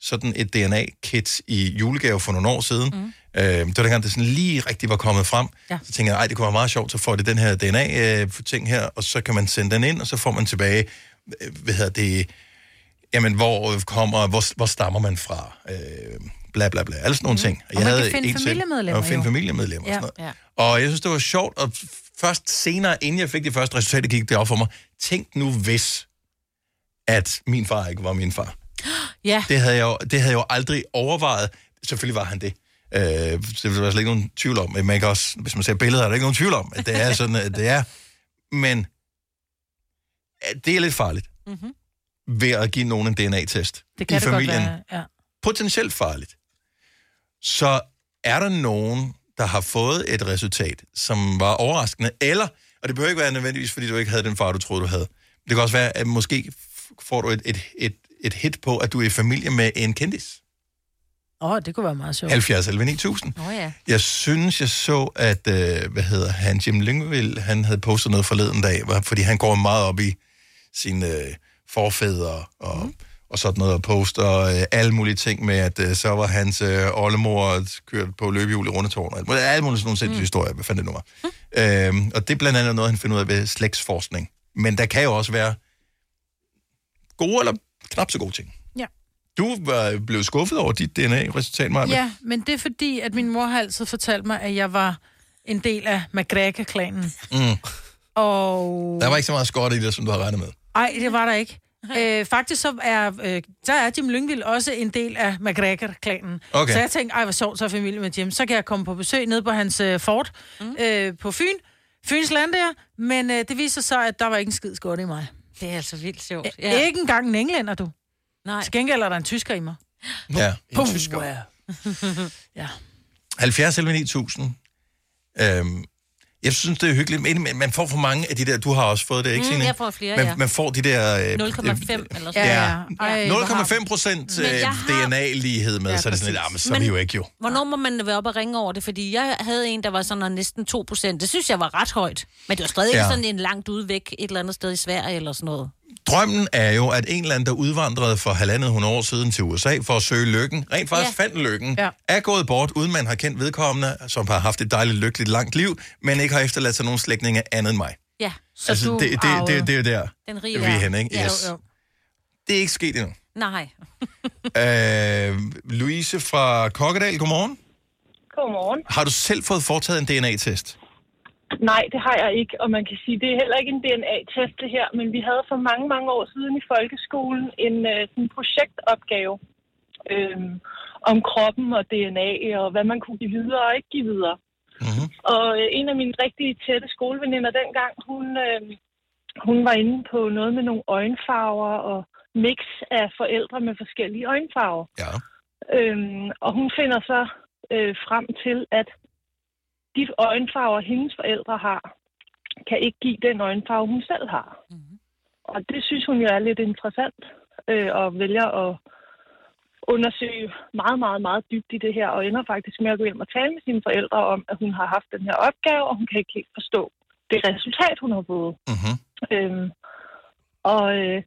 sådan et DNA-kit i julegave for nogle år siden. Mm. Øh, det var dengang, det sådan lige rigtig var kommet frem. Ja. Så tænkte jeg, ej, det kunne være meget sjovt, så får det den her DNA-ting her, og så kan man sende den ind, og så får man tilbage, øh, hvad hedder det, jamen, hvor kommer, hvor, hvor stammer man fra? Øh, bla, bla, bla. Alle sådan nogle mm. ting. Og man kan finde selv- familiemedlemmer Og finde familiemedlemmer og sådan noget. Ja. Og jeg synes, det var sjovt, og først senere, inden jeg fik det første resultat, gik det op for mig. Tænk nu hvis, at min far ikke var min far. Ja. Det havde jeg jo, det havde jeg jo aldrig overvejet. Selvfølgelig var han det. Øh, det var slet ikke nogen tvivl om. Men man kan også, hvis man ser billeder, er der ikke nogen tvivl om, at det er sådan, at det er. Men at det er lidt farligt Mm-hmm. ved at give nogen en DNA-test Det kan i det familien. godt være, ja. Potentielt farligt. Så er der nogen, der har fået et resultat, som var overraskende, eller, og det behøver ikke være nødvendigvis, fordi du ikke havde den far, du troede, du havde. Det kan også være, at måske får du et, et, et, et hit på, at du er i familie med en kendis. Åh, oh, det kunne være meget sjovt. 70 11 9000. Åh oh, ja. Jeg synes, jeg så, at, øh, hvad hedder han, Jim Lyngvild, han havde postet noget forleden dag, fordi han går meget op i sine øh, forfædre og, mm. Og sådan noget, og poster øh, alle mulige ting med, at øh, så var hans øh, oldemor kørt på løbehjul i Rundetårn, og alt muligt, alle mulige sådan nogle sindssyge historier, hvad fanden det nu var. Øhm, og det er blandt andet noget, han finder ud af ved slægtsforskning. Men der kan jo også være gode eller knap så gode ting. Ja. Du var blevet skuffet over dit DNA-resultat, Maja. Ja, men det er fordi, at min mor har altid fortalt mig, at jeg var en del af McGregor-klanen. Mm. Og... Der var ikke så meget skot i det, som du har regnet med. Ej, det var der ikke. Øh, faktisk så er, øh, der er Jim Lyngvild også en del af McGregor-klanen. Okay. Så jeg tænkte, ej, hvor sjovt, så er familie med Jim. Så kan jeg komme på besøg ned på hans øh, fort mm. øh, på Fyn. Fyns land der. Men øh, det viser sig, at der var ikke en skid skot i mig. Det er altså vildt sjovt. Ja. Ikke engang en englænder, du. Nej. Til gengæld er der en tysker i mig. Ja, Puh, en tysker. ja. 70 eller 9000. Øhm, jeg synes, det er hyggeligt, men man får for mange af de der, du har også fået det, ikke Mm, Signe? jeg får flere, man, ja. man får de der... øh, 0,5 eller sådan Ja, har- 0,5 procent jeg har- DNA-lighed med, Ja, så er det sådan lidt, ah, men så er vi jo ikke jo. Hvornår må man være op og ringe over det? Fordi jeg havde en, der var sådan næsten 2 procent. Det synes jeg var ret højt. Men det var stadig Ja. ja. sådan en langt ude væk, et eller andet sted i Sverige eller sådan noget. Drømmen er jo, at en eller anden, der udvandrede for halvandet hundrede år siden til USA for at søge lykken, rent faktisk ja. fandt lykken, ja. er gået bort, uden man har kendt vedkommende, som har haft et dejligt, lykkeligt, langt liv, men ikke har efterladt sig nogen slægtninge andet end mig. Ja, Så altså, det, det, det, det, det er jo der, Den rige vi er henne, ikke? Ja, Yes. jo, jo. Det er ikke sket endnu. Nej. øh, Louise fra Kokkedal, godmorgen. Godmorgen. Har du selv fået foretaget en DNA-test? Nej, det har jeg ikke, og man kan sige, det er heller ikke en DNA-test det her, men vi havde for mange, mange år siden i folkeskolen en øh, sådan projektopgave øh, om kroppen og DNA og hvad man kunne give videre og ikke give videre. Mm-hmm. Og øh, en af mine rigtig tætte skoleveninder dengang, hun, øh, hun var inde på noget med nogle øjenfarver og mix af forældre med forskellige øjenfarver. Ja. Øhm, og hun finder så øh, frem til, at de øjenfarver, hendes forældre har, kan ikke give den øjenfarve, hun selv har. Mm-hmm. Og det synes hun jo er lidt interessant, øh, og vælger at undersøge meget, meget, meget dybt i det her, og ender faktisk med at gå ind og tale med sine forældre om, at hun har haft den her opgave, og hun kan ikke helt forstå det resultat, hun har fået. Mm-hmm. Øhm, og øh,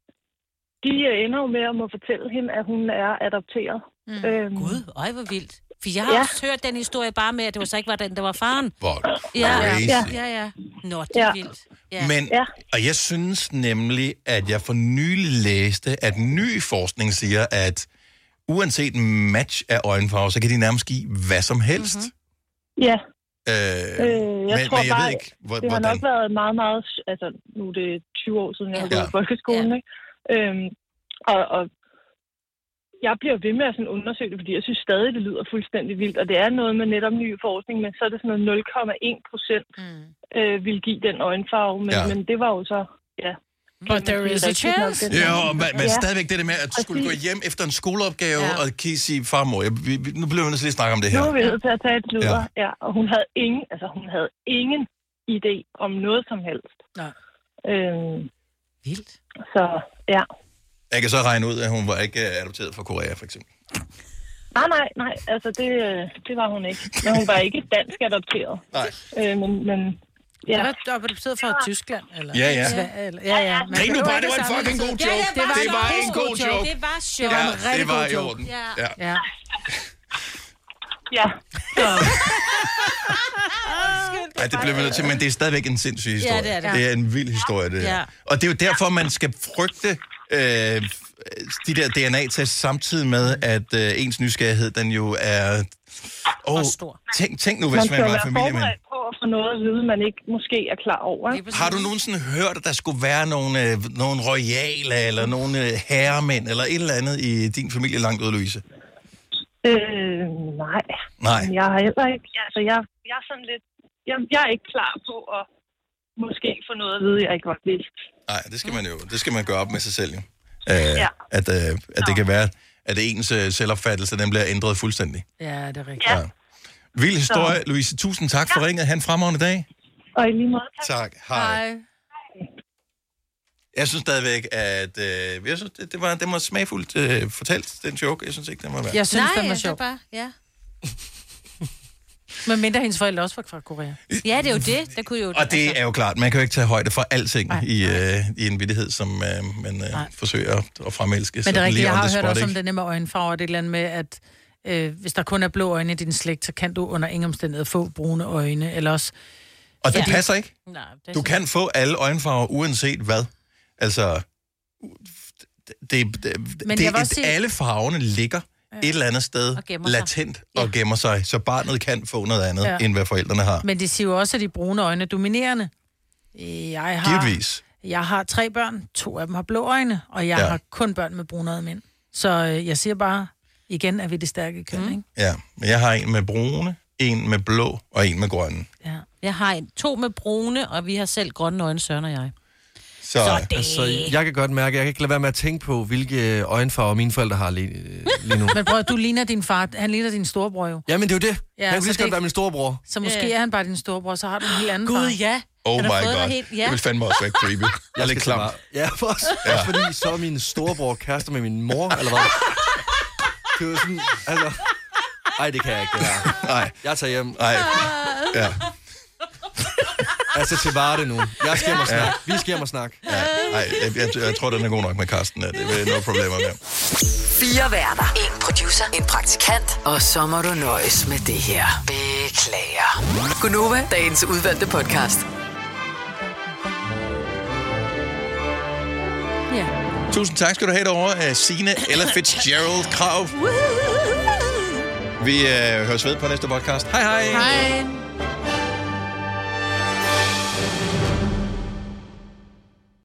de ender jo med at må fortælle hende, at hun er adopteret. Mm. Øhm, Gud, øj, hvor vildt. For jeg har Ja. ja. også hørt den historie bare med, at det var så ikke var den, der var faren. Hvor Ja, crazy. ja, ja, ja. Nå, det er Ja. vildt. Ja. Men, ja. og jeg synes nemlig, at jeg for nylig læste, at ny forskning siger, at uanset en match af øjenfarver, så kan de nærmest give hvad som helst. Mm-hmm. Ja. Øh, Øh, jeg men, tror men jeg bare, ved ikke, hvor, det har hvordan. nok været meget, meget... Altså, nu er det 20 år siden, jeg har Ja. gået i folkeskolen, ikke? Øhm, og, og jeg bliver ved med at sådan undersøge det, fordi jeg synes stadig, det lyder fuldstændig vildt. Og det er noget med netop ny forskning, men så er det sådan noget 0,1 procent mm. øh, vil give den øjenfarve. Men, Ja. ja. men det var jo så... Ja, But there is a chance. Jo, men, men Ja. stadigvæk det der med, at du skulle gå hjem efter en skoleopgave ja. og kan sige, farmor, jeg, vi, nu bliver vi nødt til at snakke om det her. Nu er vi nødt til at tage et sludder, ja. ja. Og hun havde ingen, altså hun havde ingen idé om noget som helst. Nej. Øhm, Vildt. Så, ja. Jeg kan så regne ud, at hun var ikke øh, adopteret fra Korea, for eksempel. Nej, nej, nej, altså det, øh, det var hun ikke. Men hun var ikke dansk adopteret. Nej. Øh, men, men Ja. ja. Det var adopteret fra Tyskland, eller? Ja, ja. Sverige, Eller, ja, ja. Men Grin nu det bare, det var en fucking god joke. Ja, det var, Det var en god joke. Det var sjovt. Det var Ja, en rigtig det var god i joke. orden. Ja. Ja. Ja. Ja. Ja, det bliver vi nødt til, men det er stadigvæk en sindssyg historie. Ja, det er det. det er en vild historie, det her. Ja. Og det er jo derfor, man skal frygte øh, de der DNA-tests samtidig med, at øh, ens nysgerrighed, den jo er... Oh, tænk, tænk nu, hvis man man, var familie med... forberedt på at få noget at vide, man ikke måske er klar over. Ikke? Har du nogensinde hørt, at der skulle være nogle, øh, nogle royale, eller nogle øh, herremænd, eller et eller andet i din familie langt ude, Louise? Øh, nej. Nej. Men Jeg har heller ikke... Altså, jeg, jeg er sådan lidt... Jeg, jeg er ikke klar på at måske få noget at vide, jeg ikke godt vidste. Nej, det skal man jo det skal man gøre op med sig selv, jo. Øh, Ja. At, øh, at det kan være, at ens øh, selvopfattelse, den bliver ændret fuldstændig. Ja, det er rigtigt. Ja. Vild historie, Louise. Tusind tak for ringet. Han fremragende dag. Og i lige måde, tak. Tak. Hej. Jeg synes stadigvæk, at øh, jeg synes, det, det, var, det var smagfuldt øh, fortalt, den joke. Jeg synes ikke, den var værd. Jeg synes, Nej, den var det sjov. bare, ja. Men mindre hendes forældre også var fra Korea. Ja, det er jo det. Der kunne jo... Og det er jo klart, man kan jo ikke tage højde for alting i, øh, i en vittighed, som øh, man øh, forsøger at, at fremelske. Men det er rigtigt, jeg har hørt spot, også om det der med øjenfarver. Det er et eller andet med, at øh, hvis der kun er blå øjne i din slægt, så kan du under ingen omstændighed få brune øjne. Eller også... Og det Ja. passer ikke. Nej, det Du kan få alle øjenfarver, uanset hvad. Altså, det, det, Men det, det sige- alle farverne ligger et eller andet sted Og gemmer sig. latent og gemmer sig, så barnet kan få noget andet, Ja. ja. end hvad forældrene har. Men de siger jo også, at de brune øjne er dominerende. Jeg har, Givetvis. Jeg har tre børn. To af dem har blå øjne, og jeg Ja. ja. har kun børn med brune øjne mænd. Så øh, jeg siger bare, igen er vi det stærke køn, mm. ikke? Ja, men jeg har en med brune, en med blå og en med grønne. Ja. Jeg har en, to med brune, og vi har selv grønne øjne, Søren og jeg. Så, Så det- Altså, jeg kan godt mærke, jeg kan ikke lade være med at tænke på, hvilke øjenfarver mine forældre har lige, øh, lige nu. Men prøv, du ligner din far, han ligner din storebror jo. Jamen, det er jo det. Ja, han kunne så lige så godt være min storebror. Så måske Ja. er han bare din storebror, så har du en helt anden Gud, far. ja. Oh Han my god. helt- ja. Det vil fandme også være creepy. Jeg er lidt klam. Ja, også, ja. også fordi så er min storebror kærester med min mor, eller hvad? Det er jo sådan, altså... Ej, det kan jeg ikke, det her. Nej. Jeg tager hjem. Nej. Ja. Altså til Varde nu. Jeg skal hjem og snakke. Vi skal hjem og snakke. Ja, ej, jeg, jeg, jeg, tror, den er god nok med Karsten. Ja. Det er noget problemer med. Fire værter. En producer. En praktikant. Og så må du nøjes med det her. Beklager. Gunova, dagens udvalgte podcast. Ja. Tusind tak skal du have derovre, Signe eller Fitzgerald Krav. Vi uh, høres ved på næste podcast. Hej hej. Hej.